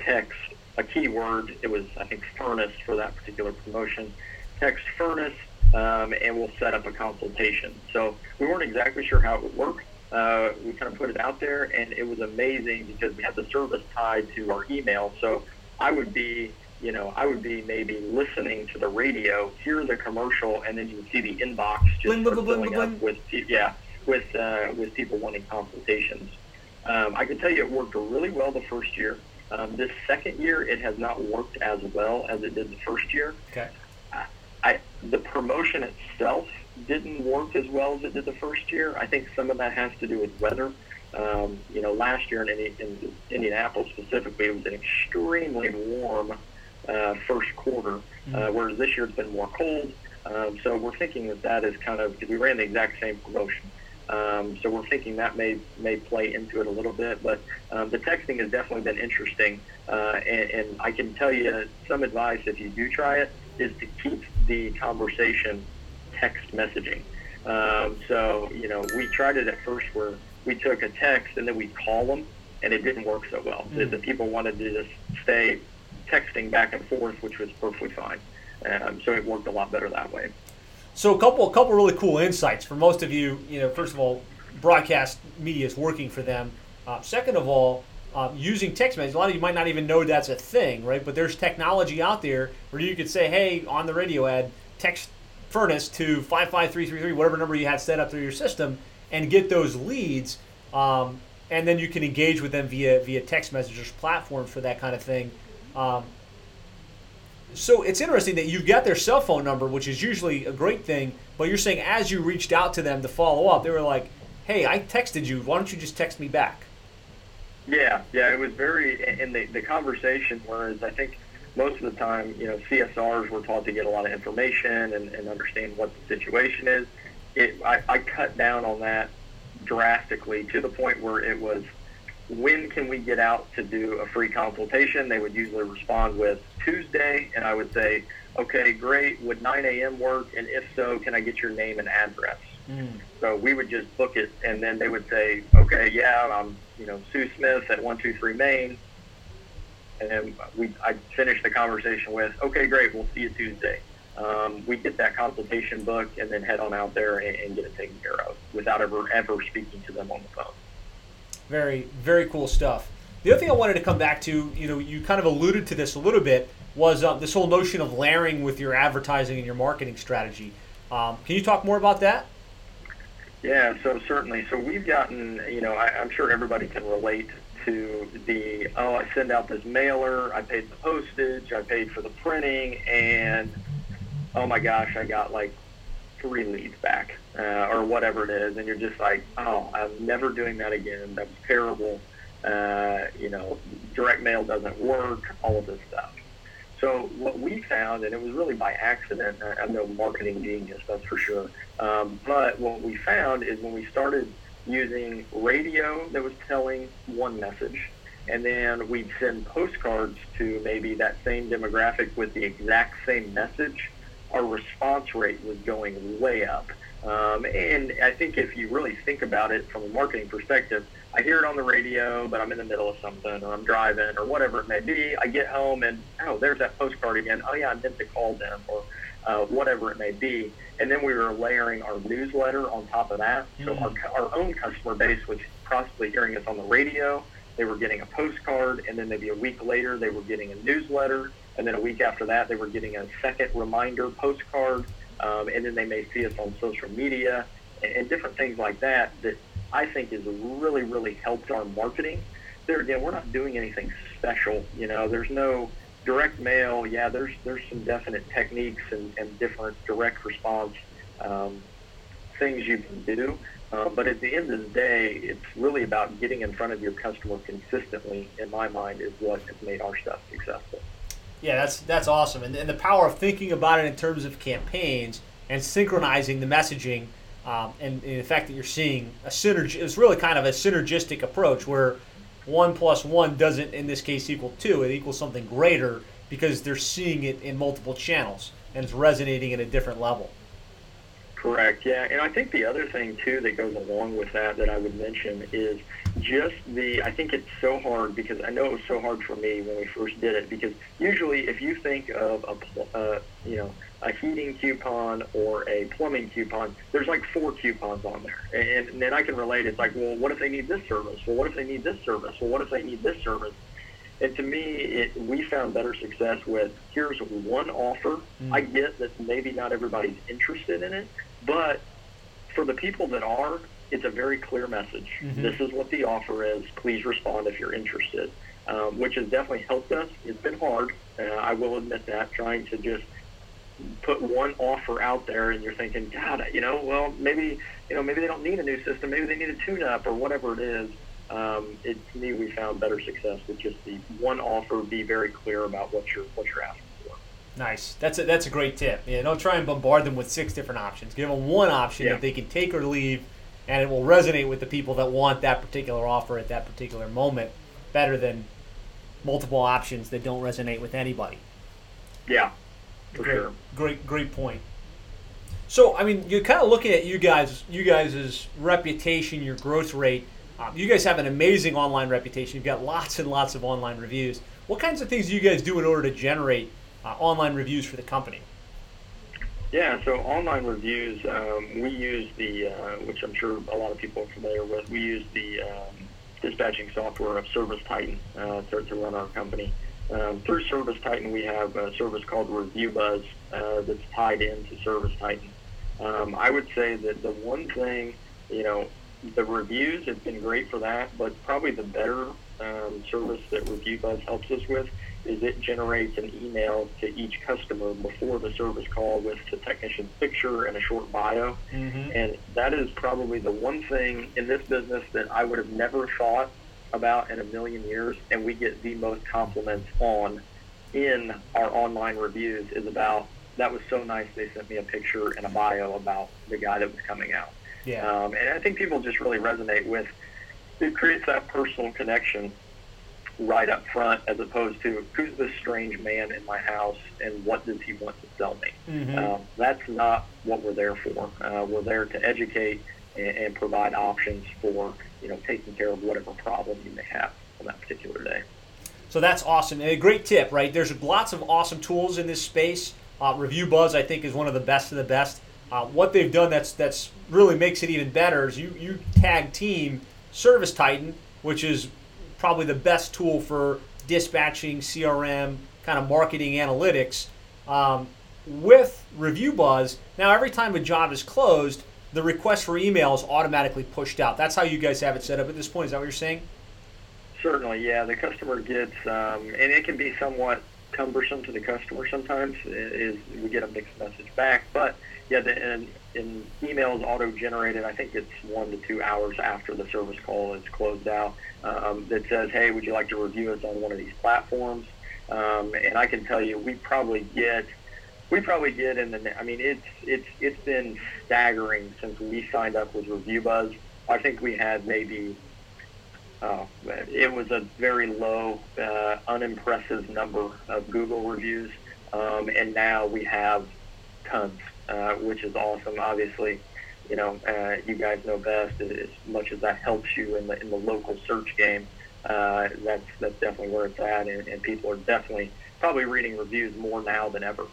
text a keyword. It was, I think, furnace for that particular promotion. Text furnace, um, and we'll set up a consultation. So we weren't exactly sure how it would work. Uh, we kind of put it out there, and it was amazing because we had the service tied to our email. So I would be you know, I would be maybe listening to the radio, hear the commercial, and then you would see the inbox just Bling, bling, start bling, filling up with yeah, with uh, with people wanting consultations. Um, I can tell you it worked really well the first year. Um, this second year, it has not worked as well as it did the first year. Okay. I, the promotion itself didn't work as well as it did the first year. I think some of that has to do with weather. Um, you know, last year in, in Indianapolis specifically, it was an extremely warm uh, first quarter, uh, whereas this year it's been more cold. Um, so we're thinking that that is kind of because we ran the exact same promotion. Um, so we're thinking that may may play into it a little bit, but um, the texting has definitely been interesting. Uh, and, and I can tell you some advice if you do try it is to keep the conversation text messaging. Um, so you know we tried it at first where we took a text and then we'd call them, and it didn't work so well. The, the people wanted to just stay texting back and forth, which was perfectly fine. Um, so it worked a lot better that way. So a couple, a couple really cool insights for most of you. You know, first of all, broadcast media is working for them. Uh, second of all, um, using text message. A lot of you might not even know that's a thing, right? But there's technology out there where you could say, "Hey, on the radio ad, text furnace to five five three three three, whatever number you had set up through your system, and get those leads." Um, and then you can engage with them via via text messages platforms for that kind of thing. Um, so it's interesting that you got their cell phone number, which is usually a great thing. But you're saying as you reached out to them to follow up, they were like, "Hey, I texted you. Why don't you just text me back?" Yeah, yeah, it was very in the the conversation. Whereas I think most of the time, you know, CSRs were taught to get a lot of information and, and understand what the situation is. It, I, I cut down on that drastically to the point where it was when can we get out to do a free consultation? They would usually respond with Tuesday, and I would say, okay, great. Would 9 a.m. work? And if so, can I get your name and address? Mm. So we would just book it, and then they would say, okay, yeah, I'm, you know, Sue Smith at 123 Main. And then we, I'd finish the conversation with, okay, great, we'll see you Tuesday. Um, we get that consultation booked and then head on out there and, and get it taken care of without ever, ever speaking to them on the phone. Very, very cool stuff. The other thing I wanted to come back to, you know, you kind of alluded to this a little bit, was uh, this whole notion of layering with your advertising and your marketing strategy. Um, can you talk more about that? Yeah, so certainly. So we've gotten, you know, I, I'm sure everybody can relate to the, oh, I send out this mailer, I paid the postage, I paid for the printing, and oh my gosh, I got like three leads back uh, or whatever it is, and you're just like, oh, I'm never doing that again. That was terrible. Uh, you know, direct mail doesn't work. All of this stuff. So what we found, and it was really by accident. I'm no marketing genius, that's for sure. Um, but what we found is when we started using radio that was telling one message, and then we'd send postcards to maybe that same demographic with the exact same message, our response rate was going way up. Um, and I think if you really think about it from a marketing perspective, I hear it on the radio, but I'm in the middle of something, or I'm driving, or whatever it may be. I get home and oh, there's that postcard again. Oh yeah, I meant to call them, or uh, whatever it may be. And then we were layering our newsletter on top of that. Mm-hmm. So our, our own customer base was possibly hearing us on the radio. They were getting a postcard, and then maybe a week later they were getting a newsletter, and then a week after that they were getting a second reminder postcard, um, and then they may see us on social media and, and different things like that. That I think has really, really helped our marketing. There again, we're not doing anything special. You know, there's no direct mail. Yeah, there's there's some definite techniques and, and different direct response um, things you can do. Uh, but at the end of the day, it's really about getting in front of your customer consistently. In my mind, is what has made our stuff successful. Yeah, that's that's awesome, and, and the power of thinking about it in terms of campaigns and synchronizing the messaging um, and, and, the fact that you're seeing a synergy is really kind of a synergistic approach where one plus one doesn't, in this case, equal two. It equals something greater because they're seeing it in multiple channels and it's resonating at a different level. Correct. Yeah, and I think the other thing too that goes along with that that I would mention is just the. I think it's so hard because I know it was so hard for me when we first did it because usually if you think of a, uh, you know, a heating coupon or a plumbing coupon, there's like four coupons on there. And, and then I can relate. It's like, well, what if they need this service? Well, what if they need this service? Well, what if they need this service? And to me, it, we found better success with here's one offer. Mm. I get that maybe not everybody's interested in it, but for the people that are, it's a very clear message. Mm-hmm. This is what the offer is. Please respond if you're interested, um, which has definitely helped us. It's been hard. Uh, I will admit that, trying to just put one offer out there and you're thinking, God, you know, well, maybe, you know, maybe they don't need a new system. Maybe they need a tune-up or whatever it is. Um, it, to me, we found better success with just the one offer. Be very clear about what you're what you're asking for. Nice. That's a that's a great tip. Yeah, don't try and bombard them with six different options. Give them one option yeah. that they can take or leave, and it will resonate with the people that want that particular offer at that particular moment better than multiple options that don't resonate with anybody. Yeah, for great, sure. Great, great point. So, I mean, you're kind of looking at you guys, you guys' reputation, your growth rate. Um, you guys have an amazing online reputation. You've got lots and lots of online reviews. What kinds of things do you guys do in order to generate uh, online reviews for the company? Yeah, so online reviews, um, we use the, uh, which I'm sure a lot of people are familiar with, we use the um, dispatching software of Service Titan uh, to, to run our company. Um, through Service Titan, we have a service called Review Buzz uh, that's tied into Service Titan. Um, I would say that the one thing, you know, the reviews have been great for that, but probably the better um, service that Review Buzz helps us with is it generates an email to each customer before the service call with the technician's picture and a short bio. Mm-hmm. And that is probably the one thing in this business that I would have never thought about in a million years, and we get the most compliments on in our online reviews is about that was so nice. They sent me a picture and a bio about the guy that was coming out. Yeah. Um, and I think people just really resonate with it creates that personal connection right up front as opposed to who's this strange man in my house and what does he want to sell me. Mm-hmm. Um, that's not what we're there for. Uh, we're there to educate and, and provide options for you know taking care of whatever problem you may have on that particular day. So that's awesome and a great tip, right? There's lots of awesome tools in this space. Uh, Review Buzz, I think, is one of the best of the best. Uh, what they've done that's that's really makes it even better is you you tag team Service Titan, which is probably the best tool for dispatching, CRM, kind of marketing analytics. Um, with Review Buzz, now every time a job is closed, the request for email is automatically pushed out. That's how you guys have it set up at this point. Is that what you're saying? Certainly, yeah. The customer gets, um, and it can be somewhat cumbersome to the customer sometimes. Is we get a mixed message back, but yeah, the, and, and email is auto-generated. I think it's one to two hours after the service call is closed out. Um, that says, "Hey, would you like to review us on one of these platforms?" Um, and I can tell you, we probably get, we probably get in the. I mean, it's it's it's been staggering since we signed up with Review Buzz. I think we had maybe. Uh, it was a very low, uh, unimpressive number of Google reviews, um, and now we have tons uh, which is awesome. Obviously, you know, uh, you guys know best. As much as that helps you in the in the local search game, uh, that's that's definitely where it's at, and, and people are definitely probably reading reviews more now than ever.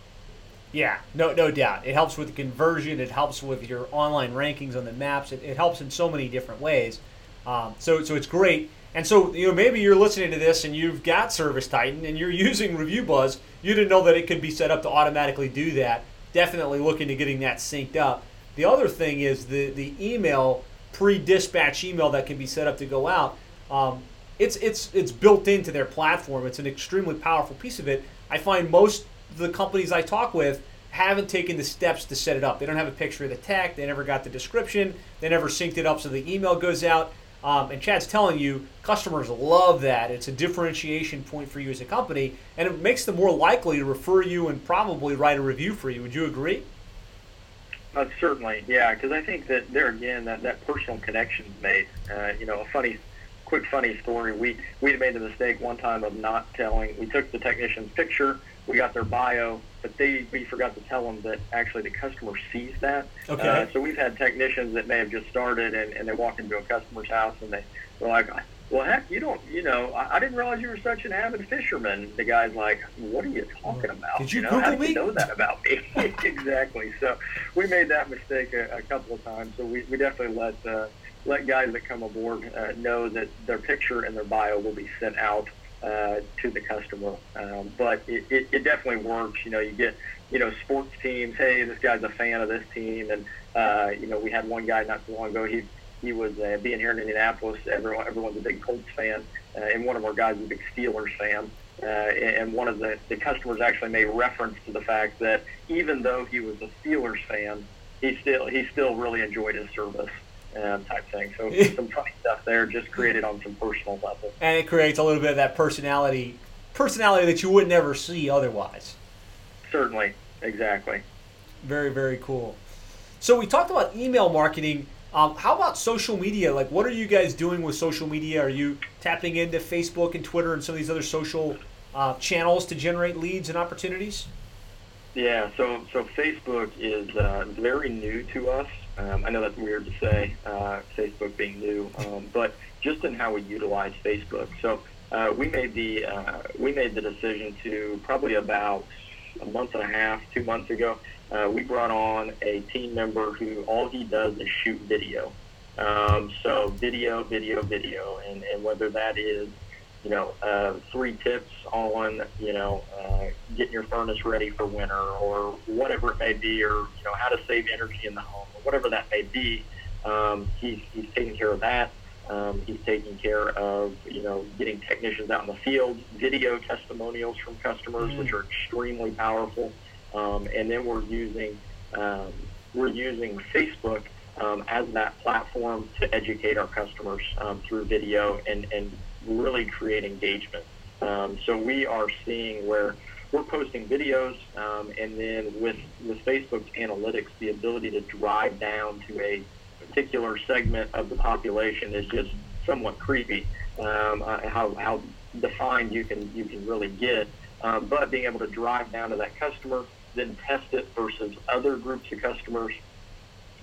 Yeah, no, no doubt. It helps with the conversion. It helps with your online rankings on the maps. It, it helps in so many different ways. Um, so, so it's great. And so, you know, maybe you're listening to this and you've got Service Titan and you're <laughs> using Review Buzz. You didn't know that it could be set up to automatically do that definitely looking to getting that synced up. The other thing is the the email pre-dispatch email that can be set up to go out. Um, it's it's it's built into their platform. It's an extremely powerful piece of it. I find most of the companies I talk with haven't taken the steps to set it up. They don't have a picture of the tech. They never got the description. They never synced it up so the email goes out. Um, and Chad's telling you, customers love that. It's a differentiation point for you as a company, and it makes them more likely to refer you and probably write a review for you. Would you agree? Uh, certainly, yeah, because I think that there again, that, that personal connection is made. Uh, you know, a funny, quick funny story. We we made the mistake one time of not telling. We took the technician's picture we got their bio, but they we forgot to tell them that actually the customer sees that. Okay. Uh, so we've had technicians that may have just started and, and they walk into a customer's house and they they're like, well, heck, you don't, you know, I, I didn't realize you were such an avid fisherman. The guy's like, what are you talking about? Did you, you know, Google how me? you know that about me? <laughs> <laughs> exactly. So we made that mistake a, a couple of times. So we, we definitely let uh, let guys that come aboard uh, know that their picture and their bio will be sent out uh, to the customer. Um, but it, it, it definitely works. You know, you get, you know, sports teams, hey, this guy's a fan of this team. And, uh, you know, we had one guy not too long ago, he, he was uh, being here in Indianapolis. Everyone, everyone's a big Colts fan. Uh, and one of our guys is a big Steelers fan. Uh, and one of the, the customers actually made reference to the fact that even though he was a Steelers fan, he still he still really enjoyed his service um, type thing. So some funny stuff there, just created on some personal level. And it creates a little bit of that personality, personality that you would never see otherwise. Certainly, exactly. Very very cool. So we talked about email marketing. Um, how about social media? Like, what are you guys doing with social media? Are you tapping into Facebook and Twitter and some of these other social uh, channels to generate leads and opportunities? Yeah, so so Facebook is uh, very new to us. Um, I know that's weird to say, uh, Facebook being new, um, but just in how we utilize Facebook. So uh, we made the uh, we made the decision to probably about a month and a half, two months ago. Uh, we brought on a team member who all he does is shoot video. Um, so video, video, video, and, and whether that is you know, uh, three tips on, you know, uh, getting your furnace ready for winter or whatever it may be, or, you know, how to save energy in the home or whatever that may be. Um, he's, he's taking care of that. Um, he's taking care of, you know, getting technicians out in the field, video testimonials from customers, mm-hmm. which are extremely powerful. Um, and then we're using, um, we're using Facebook um, as that platform to educate our customers um, through video and, and really create engagement. Um, so we are seeing where we're posting videos, um, and then with with Facebook's analytics, the ability to drive down to a particular segment of the population is just somewhat creepy um, uh, how how defined you can you can really get. Um, but being able to drive down to that customer, then test it versus other groups of customers,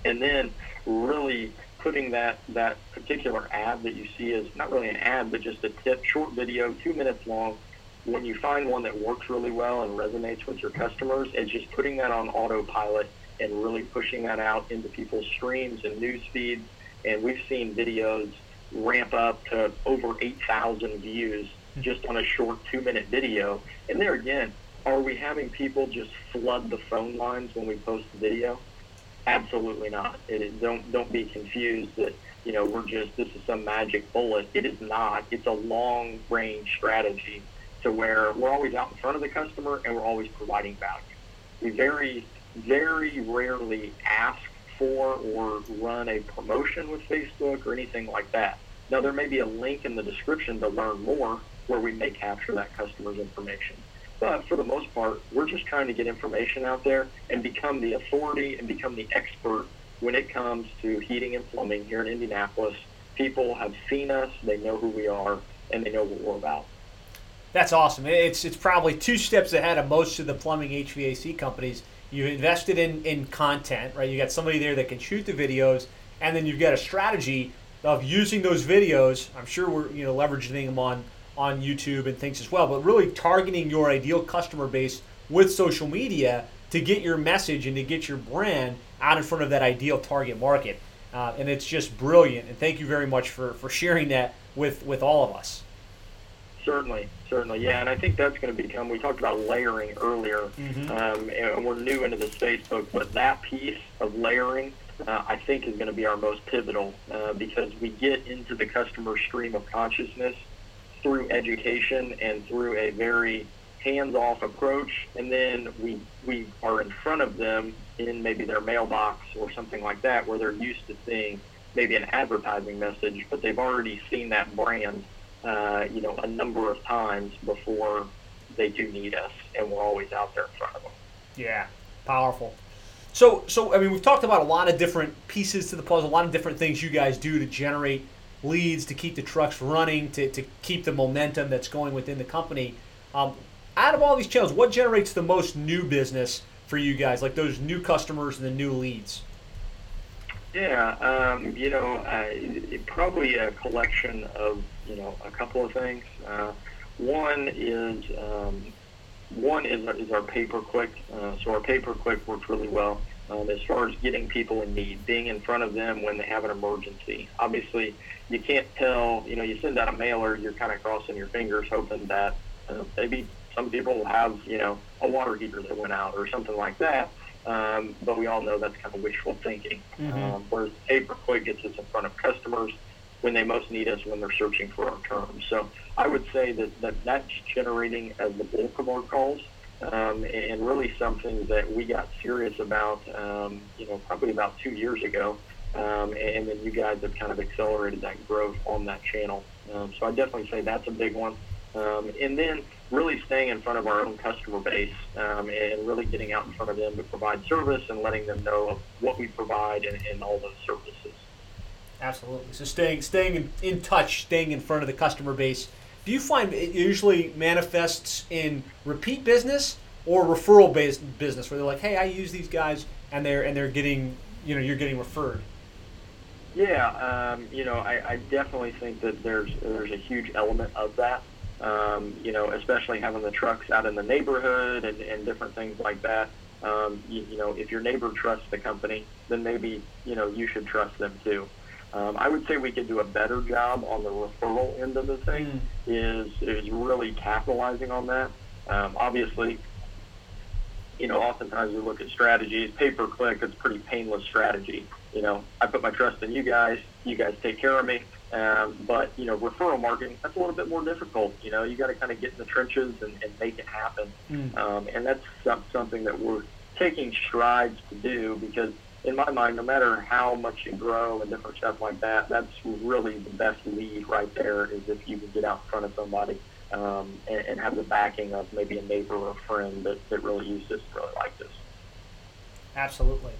and then really putting that that particular ad that you see as not really an ad, but just a tip, short video, two minutes long. When you find one that works really well and resonates with your customers, it's just putting that on autopilot and really pushing that out into people's streams and news feeds. And we've seen videos ramp up to over 8,000 views just on a short two-minute video. And there again, are we having people just flood the phone lines when we post the video? Absolutely not. It, don't don't be confused that you know we're just this is some magic bullet. It is not. It's a long range strategy to where we're always out in front of the customer and we're always providing value. We very very rarely ask for or run a promotion with Facebook or anything like that. Now there may be a link in the description to learn more where we may capture that customer's information. But for the most part, we're just trying to get information out there and become the authority and become the expert when it comes to heating and plumbing here in Indianapolis. People have seen us, they know who we are, and they know what we're about. That's awesome. It's it's probably two steps ahead of most of the plumbing HVAC companies. You've invested in, in content, right? You got somebody there that can shoot the videos, and then you've got a strategy of using those videos. I'm sure we're you know leveraging them on on YouTube and things as well, but really targeting your ideal customer base with social media to get your message and to get your brand out in front of that ideal target market. Uh, and it's just brilliant. And thank you very much for, for sharing that with, with all of us. Certainly, certainly, yeah. And I think that's going to become. We talked about layering earlier, mm-hmm. um, and we're new into this Facebook, but that piece of layering, uh, I think, is going to be our most pivotal uh, because we get into the customer stream of consciousness through education and through a very hands-off approach, and then we we are in front of them in maybe their mailbox or something like that, where they're used to seeing maybe an advertising message, but they've already seen that brand, uh, you know, a number of times before they do need us, and we're always out there in front of them. Yeah, powerful. So, so I mean, we've talked about a lot of different pieces to the puzzle, a lot of different things you guys do to generate leads to keep the trucks running, to, to keep the momentum that's going within the company. Um, out of all these channels, what generates the most new business for you guys, like those new customers and the new leads? Yeah, um, you know, uh, probably a collection of you know a couple of things. Uh, one is um, one is, is our pay per click. Uh, so our pay per click works really well um, as far as getting people in need, being in front of them when they have an emergency. Obviously, you can't tell, you know, you send out a mailer, you're kind of crossing your fingers hoping that uh, maybe some people will have, you know, a water heater that went out or something like that. Um, but we all know that's kind of wishful thinking. Mm-hmm. Um, whereas pay per click gets us in front of customers when they most need us when they're searching for our terms. So I would say that, that that's generating as the bulk of our calls um, and really something that we got serious about, um, you know, probably about two years ago. Um, and then you guys have kind of accelerated that growth on that channel. Um, so I definitely say that's a big one. Um, and then really staying in front of our own customer base um, and really getting out in front of them to provide service and letting them know what we provide and, and all those services. Absolutely. So staying staying in, in touch, staying in front of the customer base do you find it usually manifests in repeat business or referral based business where they're like, hey, I use these guys and they're and they're getting you know you're getting referred? Yeah, um, you know, I, I definitely think that there's there's a huge element of that. Um, you know, especially having the trucks out in the neighborhood and, and different things like that. Um, you, you know, if your neighbor trusts the company, then maybe you know you should trust them too. Um, I would say we could do a better job on the referral end of the thing. Mm. Is is really capitalizing on that. Um, obviously, you know, oftentimes we look at strategies, pay per click. It's a pretty painless strategy. You know, I put my trust in you guys. You guys take care of me. Um, but you know, referral marketing that's a little bit more difficult. You know, you got to kind of get in the trenches and, and make it happen. Mm. Um, and that's something that we're taking strides to do because in my mind, no matter how much you grow and different stuff like that, that's really the best lead right there is if you can get out in front of somebody um, and, and, have the backing of maybe a neighbor or a friend that, that really uses this, really like this. Absolutely.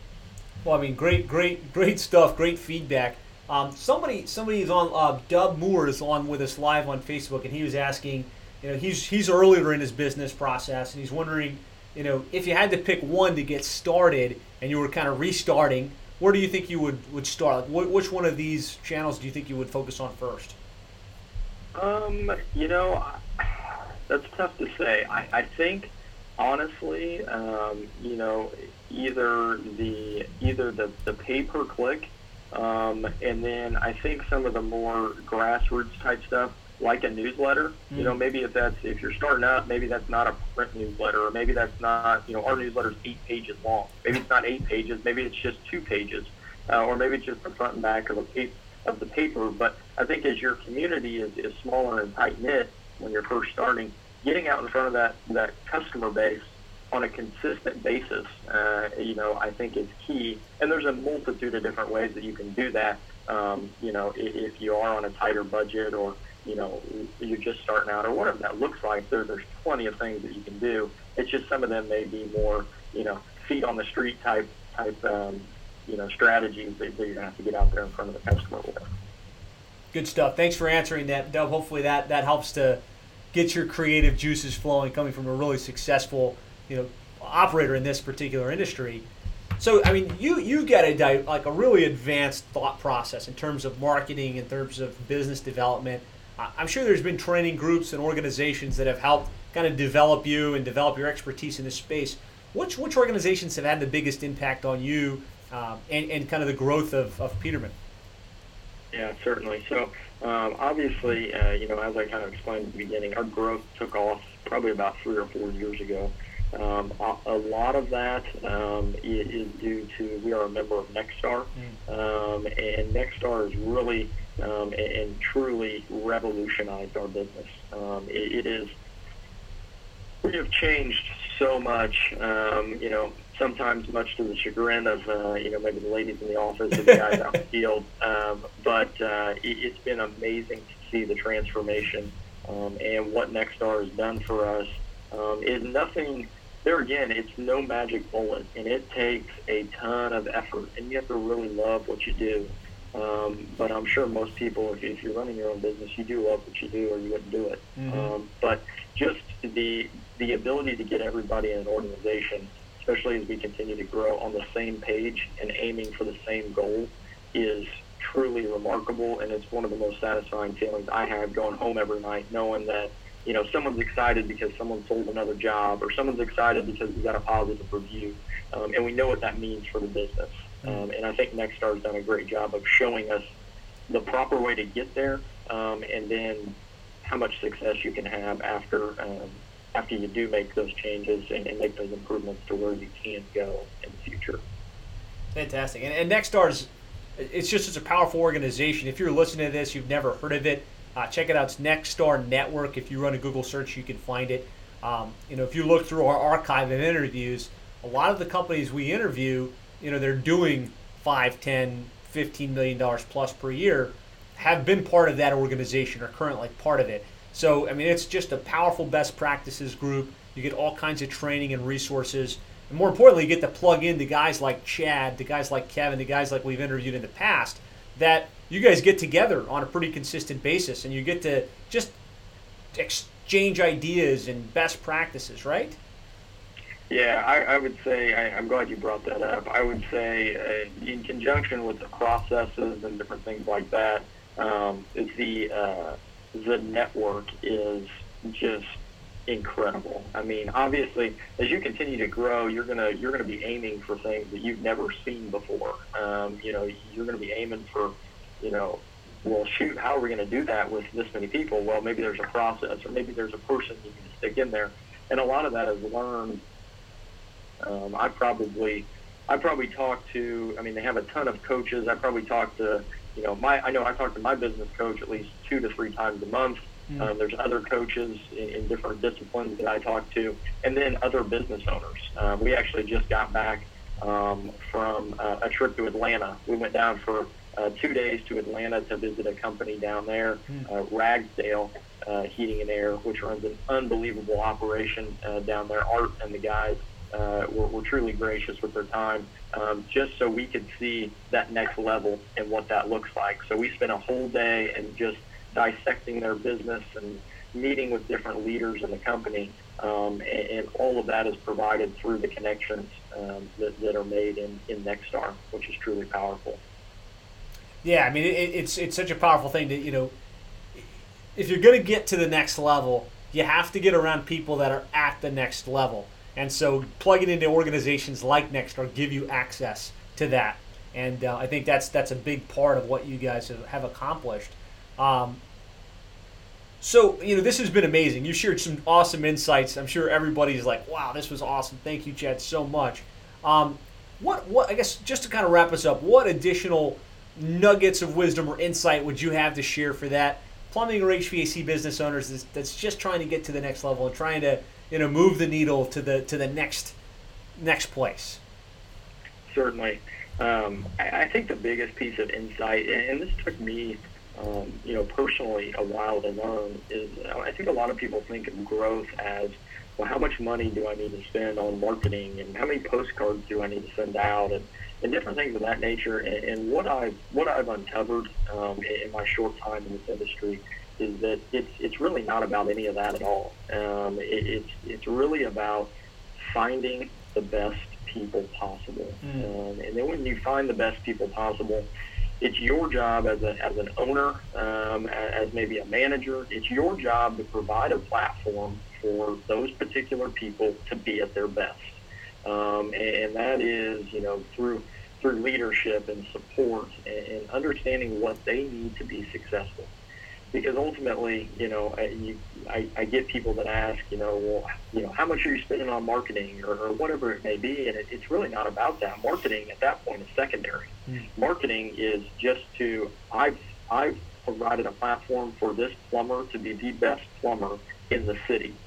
Well, I mean, great, great, great stuff, great feedback. Um, somebody somebody is on uh, Dub Moore is on with us live on Facebook, and he was asking, you know, he's he's earlier in his business process, and he's wondering, you know, if you had to pick one to get started, and you were kind of restarting, where do you think you would would start? Like, wh- which one of these channels do you think you would focus on first? Um, you know, that's tough to say. I, I think honestly, um, you know, either the either the the pay per click, um, and then I think some of the more grassroots type stuff, like a newsletter. Mm. You know, maybe if that's if you're starting out, maybe that's not a print newsletter, or maybe that's not you know our newsletter is eight pages long. Maybe it's not eight pages. Maybe it's just two pages, uh, or maybe it's just the front and back of a paper of the paper. But I think as your community is, is smaller and tight knit when you're first starting, getting out in front of that, that customer base on a consistent basis, uh, you know, I think is key. And there's a multitude of different ways that you can do that. Um, you know, if you are on a tighter budget or, you know, you're just starting out or whatever that looks like, there, there's plenty of things that you can do. It's just some of them may be more, you know, feet on the street type, type, um, you know, strategies that, that you're going to have to get out there in front of the customer with. Good stuff. Thanks for answering that, Dub. Hopefully that, that helps to get your creative juices flowing coming from a really successful, you know, operator in this particular industry. So, I mean, you you get a like a really advanced thought process in terms of marketing, in terms of business development. I'm sure there's been training groups and organizations that have helped kind of develop you and develop your expertise in this space. Which which organizations have had the biggest impact on you um, and, and kind of the growth of, of Peterman? Yeah, certainly. So um, obviously, uh, you know, as I kind of explained at the beginning, our growth took off probably about three or four years ago. Um, a, a, lot of that um, is due to we are a member of Nexstar, mm. um, and Nexstar is really um, and, and, truly revolutionized our business. Um, it, it is we have changed so much. Um, you know, sometimes much to the chagrin of uh, you know maybe the ladies in the office or the guys out in the <laughs> field. Um, but uh, it, has been amazing to see the transformation um, and what Nexstar has done for us. Um, is nothing. There again, it's no magic bullet, and it takes a ton of effort, and you have to really love what you do. Um, but I'm sure most people, if, if you're running your own business, you do love what you do, or you wouldn't do it. Mm-hmm. Um, but just the the ability to get everybody in an organization especially as we continue to grow on the same page and aiming for the same goal, is truly remarkable. And it's one of the most satisfying feelings I have going home every night, knowing that you know someone's excited because someone sold another job, or someone's excited because we got a positive review, um, and we know what that means for the business. Um, and I think Nexstar has done a great job of showing us the proper way to get there, um, and then how much success you can have after um, after you do make those changes and, and, make those improvements to where you can go in the future. Fantastic. And, and Nexstar's, it's just it's a powerful organization. If you're listening to this, you've never heard of it, uh, check it out. It's Nexstar Network. If you run a Google search, you can find it. Um, you know, if you look through our archive of interviews, a lot of the companies we interview, you know, they're doing five, ten, fifteen million dollars plus per year, have been part of that organization or currently part of it. So, I mean, it's just a powerful best practices group. You get all kinds of training and resources. And more importantly, you get to plug in to guys like Chad, to guys like Kevin, to guys like we've interviewed in the past, that you guys get together on a pretty consistent basis and you get to just exchange ideas and best practices, right? Yeah, I, I would say, I, I'm glad you brought that up. I would say, uh, in conjunction with the processes and different things like that, um, the uh, the network is just incredible. I mean, obviously, as you continue to grow, you're gonna you're gonna be aiming for things that you've never seen before. Um, you know, you're gonna be aiming for, you know, well, shoot, how are we gonna do that with this many people? Well, maybe there's a process, or maybe there's a person you can stick in there, and a lot of that is learned. Um, I probably I probably talked to. I mean, they have a ton of coaches. I probably talked to you know, my I know I talk to my business coach at least two to three times a month. Mm-hmm. Um, there's other coaches in, in, different disciplines that I talk to, and then other business owners. Um, we actually just got back um, from uh, a trip to Atlanta. We went down for uh, two days to Atlanta to visit a company down there, mm-hmm. uh, Ragsdale uh, Heating and Air, which runs an unbelievable operation uh, down there. Art and the guys uh, were, were, truly gracious with their time, um, just so we could see that next level and what that looks like. So we spent a whole day and just dissecting their business and meeting with different leaders in the company, um, and, and, all of that is provided through the connections um, that, that, are made in, in Nexstar, which is truly powerful. Yeah, I mean, it, it's it's such a powerful thing that you know, if you're going to get to the next level, you have to get around people that are at the next level. And so plugging into organizations like Nexstar give you access to that. And uh, I think that's that's a big part of what you guys have, have accomplished. Um, so you know this has been amazing. You shared some awesome insights. I'm sure everybody's like, "Wow, this was awesome! Thank you, Chad, so much." Um, what what I guess just to kind of wrap us up, what additional nuggets of wisdom or insight would you have to share for that plumbing or HVAC business owners that's just trying to get to the next level and trying to you know move the needle to the to the next next place? Certainly, um, I, I, think the biggest piece of insight, and this took me, um, you know, personally a while to learn, is I think a lot of people think of growth as well, how much money do I need to spend on marketing, and how many postcards do I need to send out, and and different things of that nature. And, and what I've what I've uncovered um, in my short time in this industry is that it's it's really not about any of that at all. Um, it, it's it's really about finding the best people possible. Mm. Um, and then when you find the best people possible, it's your job as, a, as an owner, um, as maybe a manager, it's your job to provide a platform for those particular people to be at their best um, and that is you know through through leadership and support and, understanding what they need to be successful. Because ultimately, you know, I, you, I, I get people that ask, you know, well, you know, how much are you spending on marketing or, or whatever it may be, and it, it's really not about that. Marketing at that point is secondary. Mm. Marketing is just to I've I've provided a platform for this plumber to be the best plumber in the city.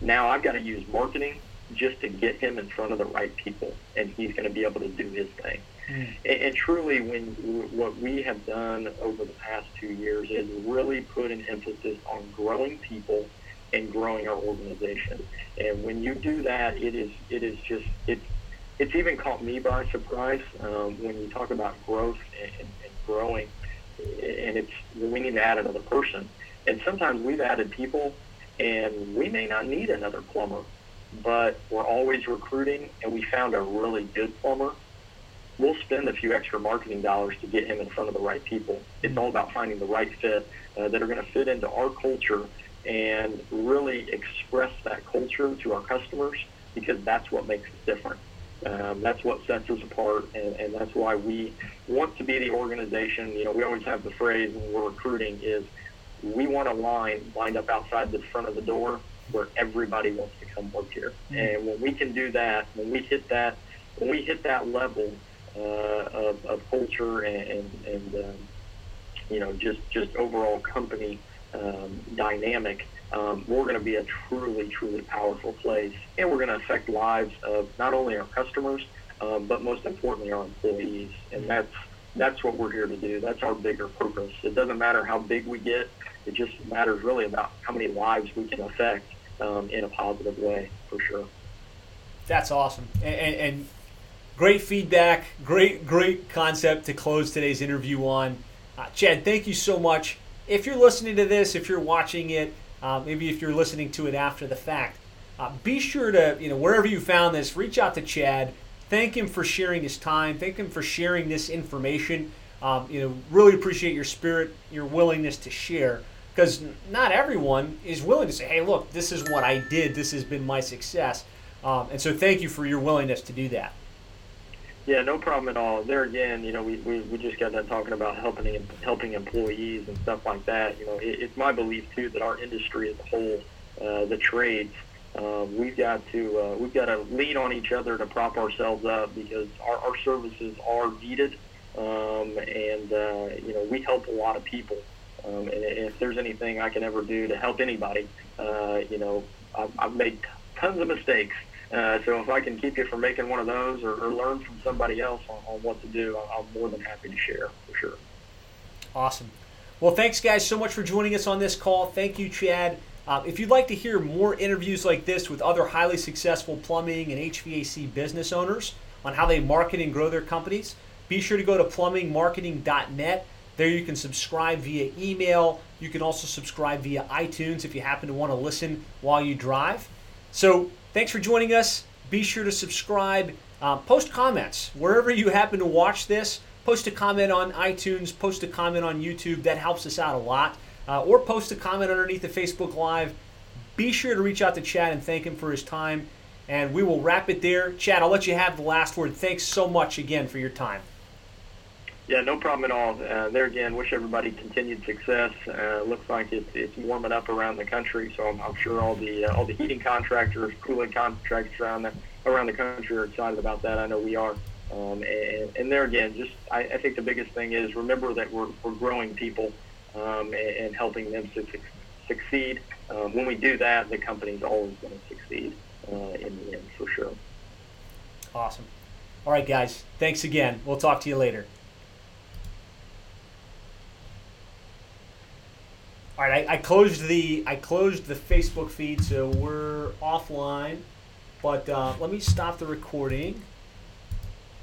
Now I've got to use marketing just to get him in front of the right people, and he's going to be able to do his thing. And, and, truly, when what we have done over the past two years is really put an emphasis on growing people and growing our organization. And when you do that, it is it is just it's it's even caught me by surprise um, when you talk about growth and, and growing. And it's we need to add another person. And sometimes we've added people, and we may not need another plumber but we're always recruiting, and we found a really good plumber. We'll spend a few extra marketing dollars to get him in front of the right people. It's all about finding the right fit uh, that are going to fit into our culture and really express that culture to our customers because that's what makes us different. Um, that's what sets us apart, and, and that's why we want to be the organization. You know, we always have the phrase when we're recruiting is we want a line lined up outside the front of the door where everybody wants to come work here. Mm-hmm. And when we can do that, when we hit that, when we hit that level of, of culture and, and, and um, you know just just overall company um, dynamic, um, we're going to be a truly truly powerful place, and we're going to affect lives of not only our customers, um, but most importantly our employees, and that's that's what we're here to do. That's our bigger purpose. It doesn't matter how big we get. It just matters really about how many lives we can affect um, in a positive way for sure. That's awesome, and, and, great feedback, great great concept to close today's interview on. Uh, Chad, thank you so much. If you're listening to this, if you're watching it, uh, maybe if you're listening to it after the fact, uh, be sure to you know wherever you found this, reach out to Chad. Thank him for sharing his time. Thank him for sharing this information. Um, you know, really appreciate your spirit, your willingness to share because not everyone is willing to say, "Hey, look, this is what I did. This has been my success." Um, and so, thank you for your willingness to do that. Yeah, no problem at all. There again, you know, we, we, we just got done talking about helping helping employees and stuff like that. You know, it, it's my belief too that our industry as a whole, uh, the trades, uh, we've got to uh, we've got to lean on each other to prop ourselves up because our, our services are needed, um, and uh, you know we help a lot of people. Um, and if there's anything I can ever do to help anybody, uh, you know, I've, I've made tons of mistakes. Uh, so if I can keep you from making one of those or, or learn from somebody else on, on what to do, I'm more than happy to share for sure. Awesome. Well, thanks, guys, so much for joining us on this call. Thank you, Chad. Uh, if you'd like to hear more interviews like this with other highly successful plumbing and HVAC business owners on how they market and grow their companies, be sure to go to plumbingmarketing.net. There you can subscribe via email. You can also subscribe via iTunes if you happen to want to listen while you drive. So thanks for joining us. Be sure to subscribe. Uh, post comments wherever you happen to watch this. Post a comment on iTunes. Post a comment on YouTube. That helps us out a lot. Uh, or post a comment underneath the Facebook Live. Be sure to reach out to Chad and thank him for his time. And we will wrap it there. Chad, I'll let you have the last word. Thanks so much again for your time. Yeah, no problem at all. Uh, there again, wish everybody continued success. Uh, looks like it's, it's warming up around the country, so I'm, I'm sure all the uh, all the heating contractors, cooling contractors around the around the country are excited about that. I know we are. Um, and, and there again, just I, I think the biggest thing is remember that we're, we're growing people um, and, and helping them to su- succeed. Um, when we do that, the company's always going to succeed uh, in the end for sure. Awesome. All right, guys. Thanks again. We'll talk to you later. All right, I, I closed the I closed the Facebook feed, so we're offline. But uh, let me stop the recording.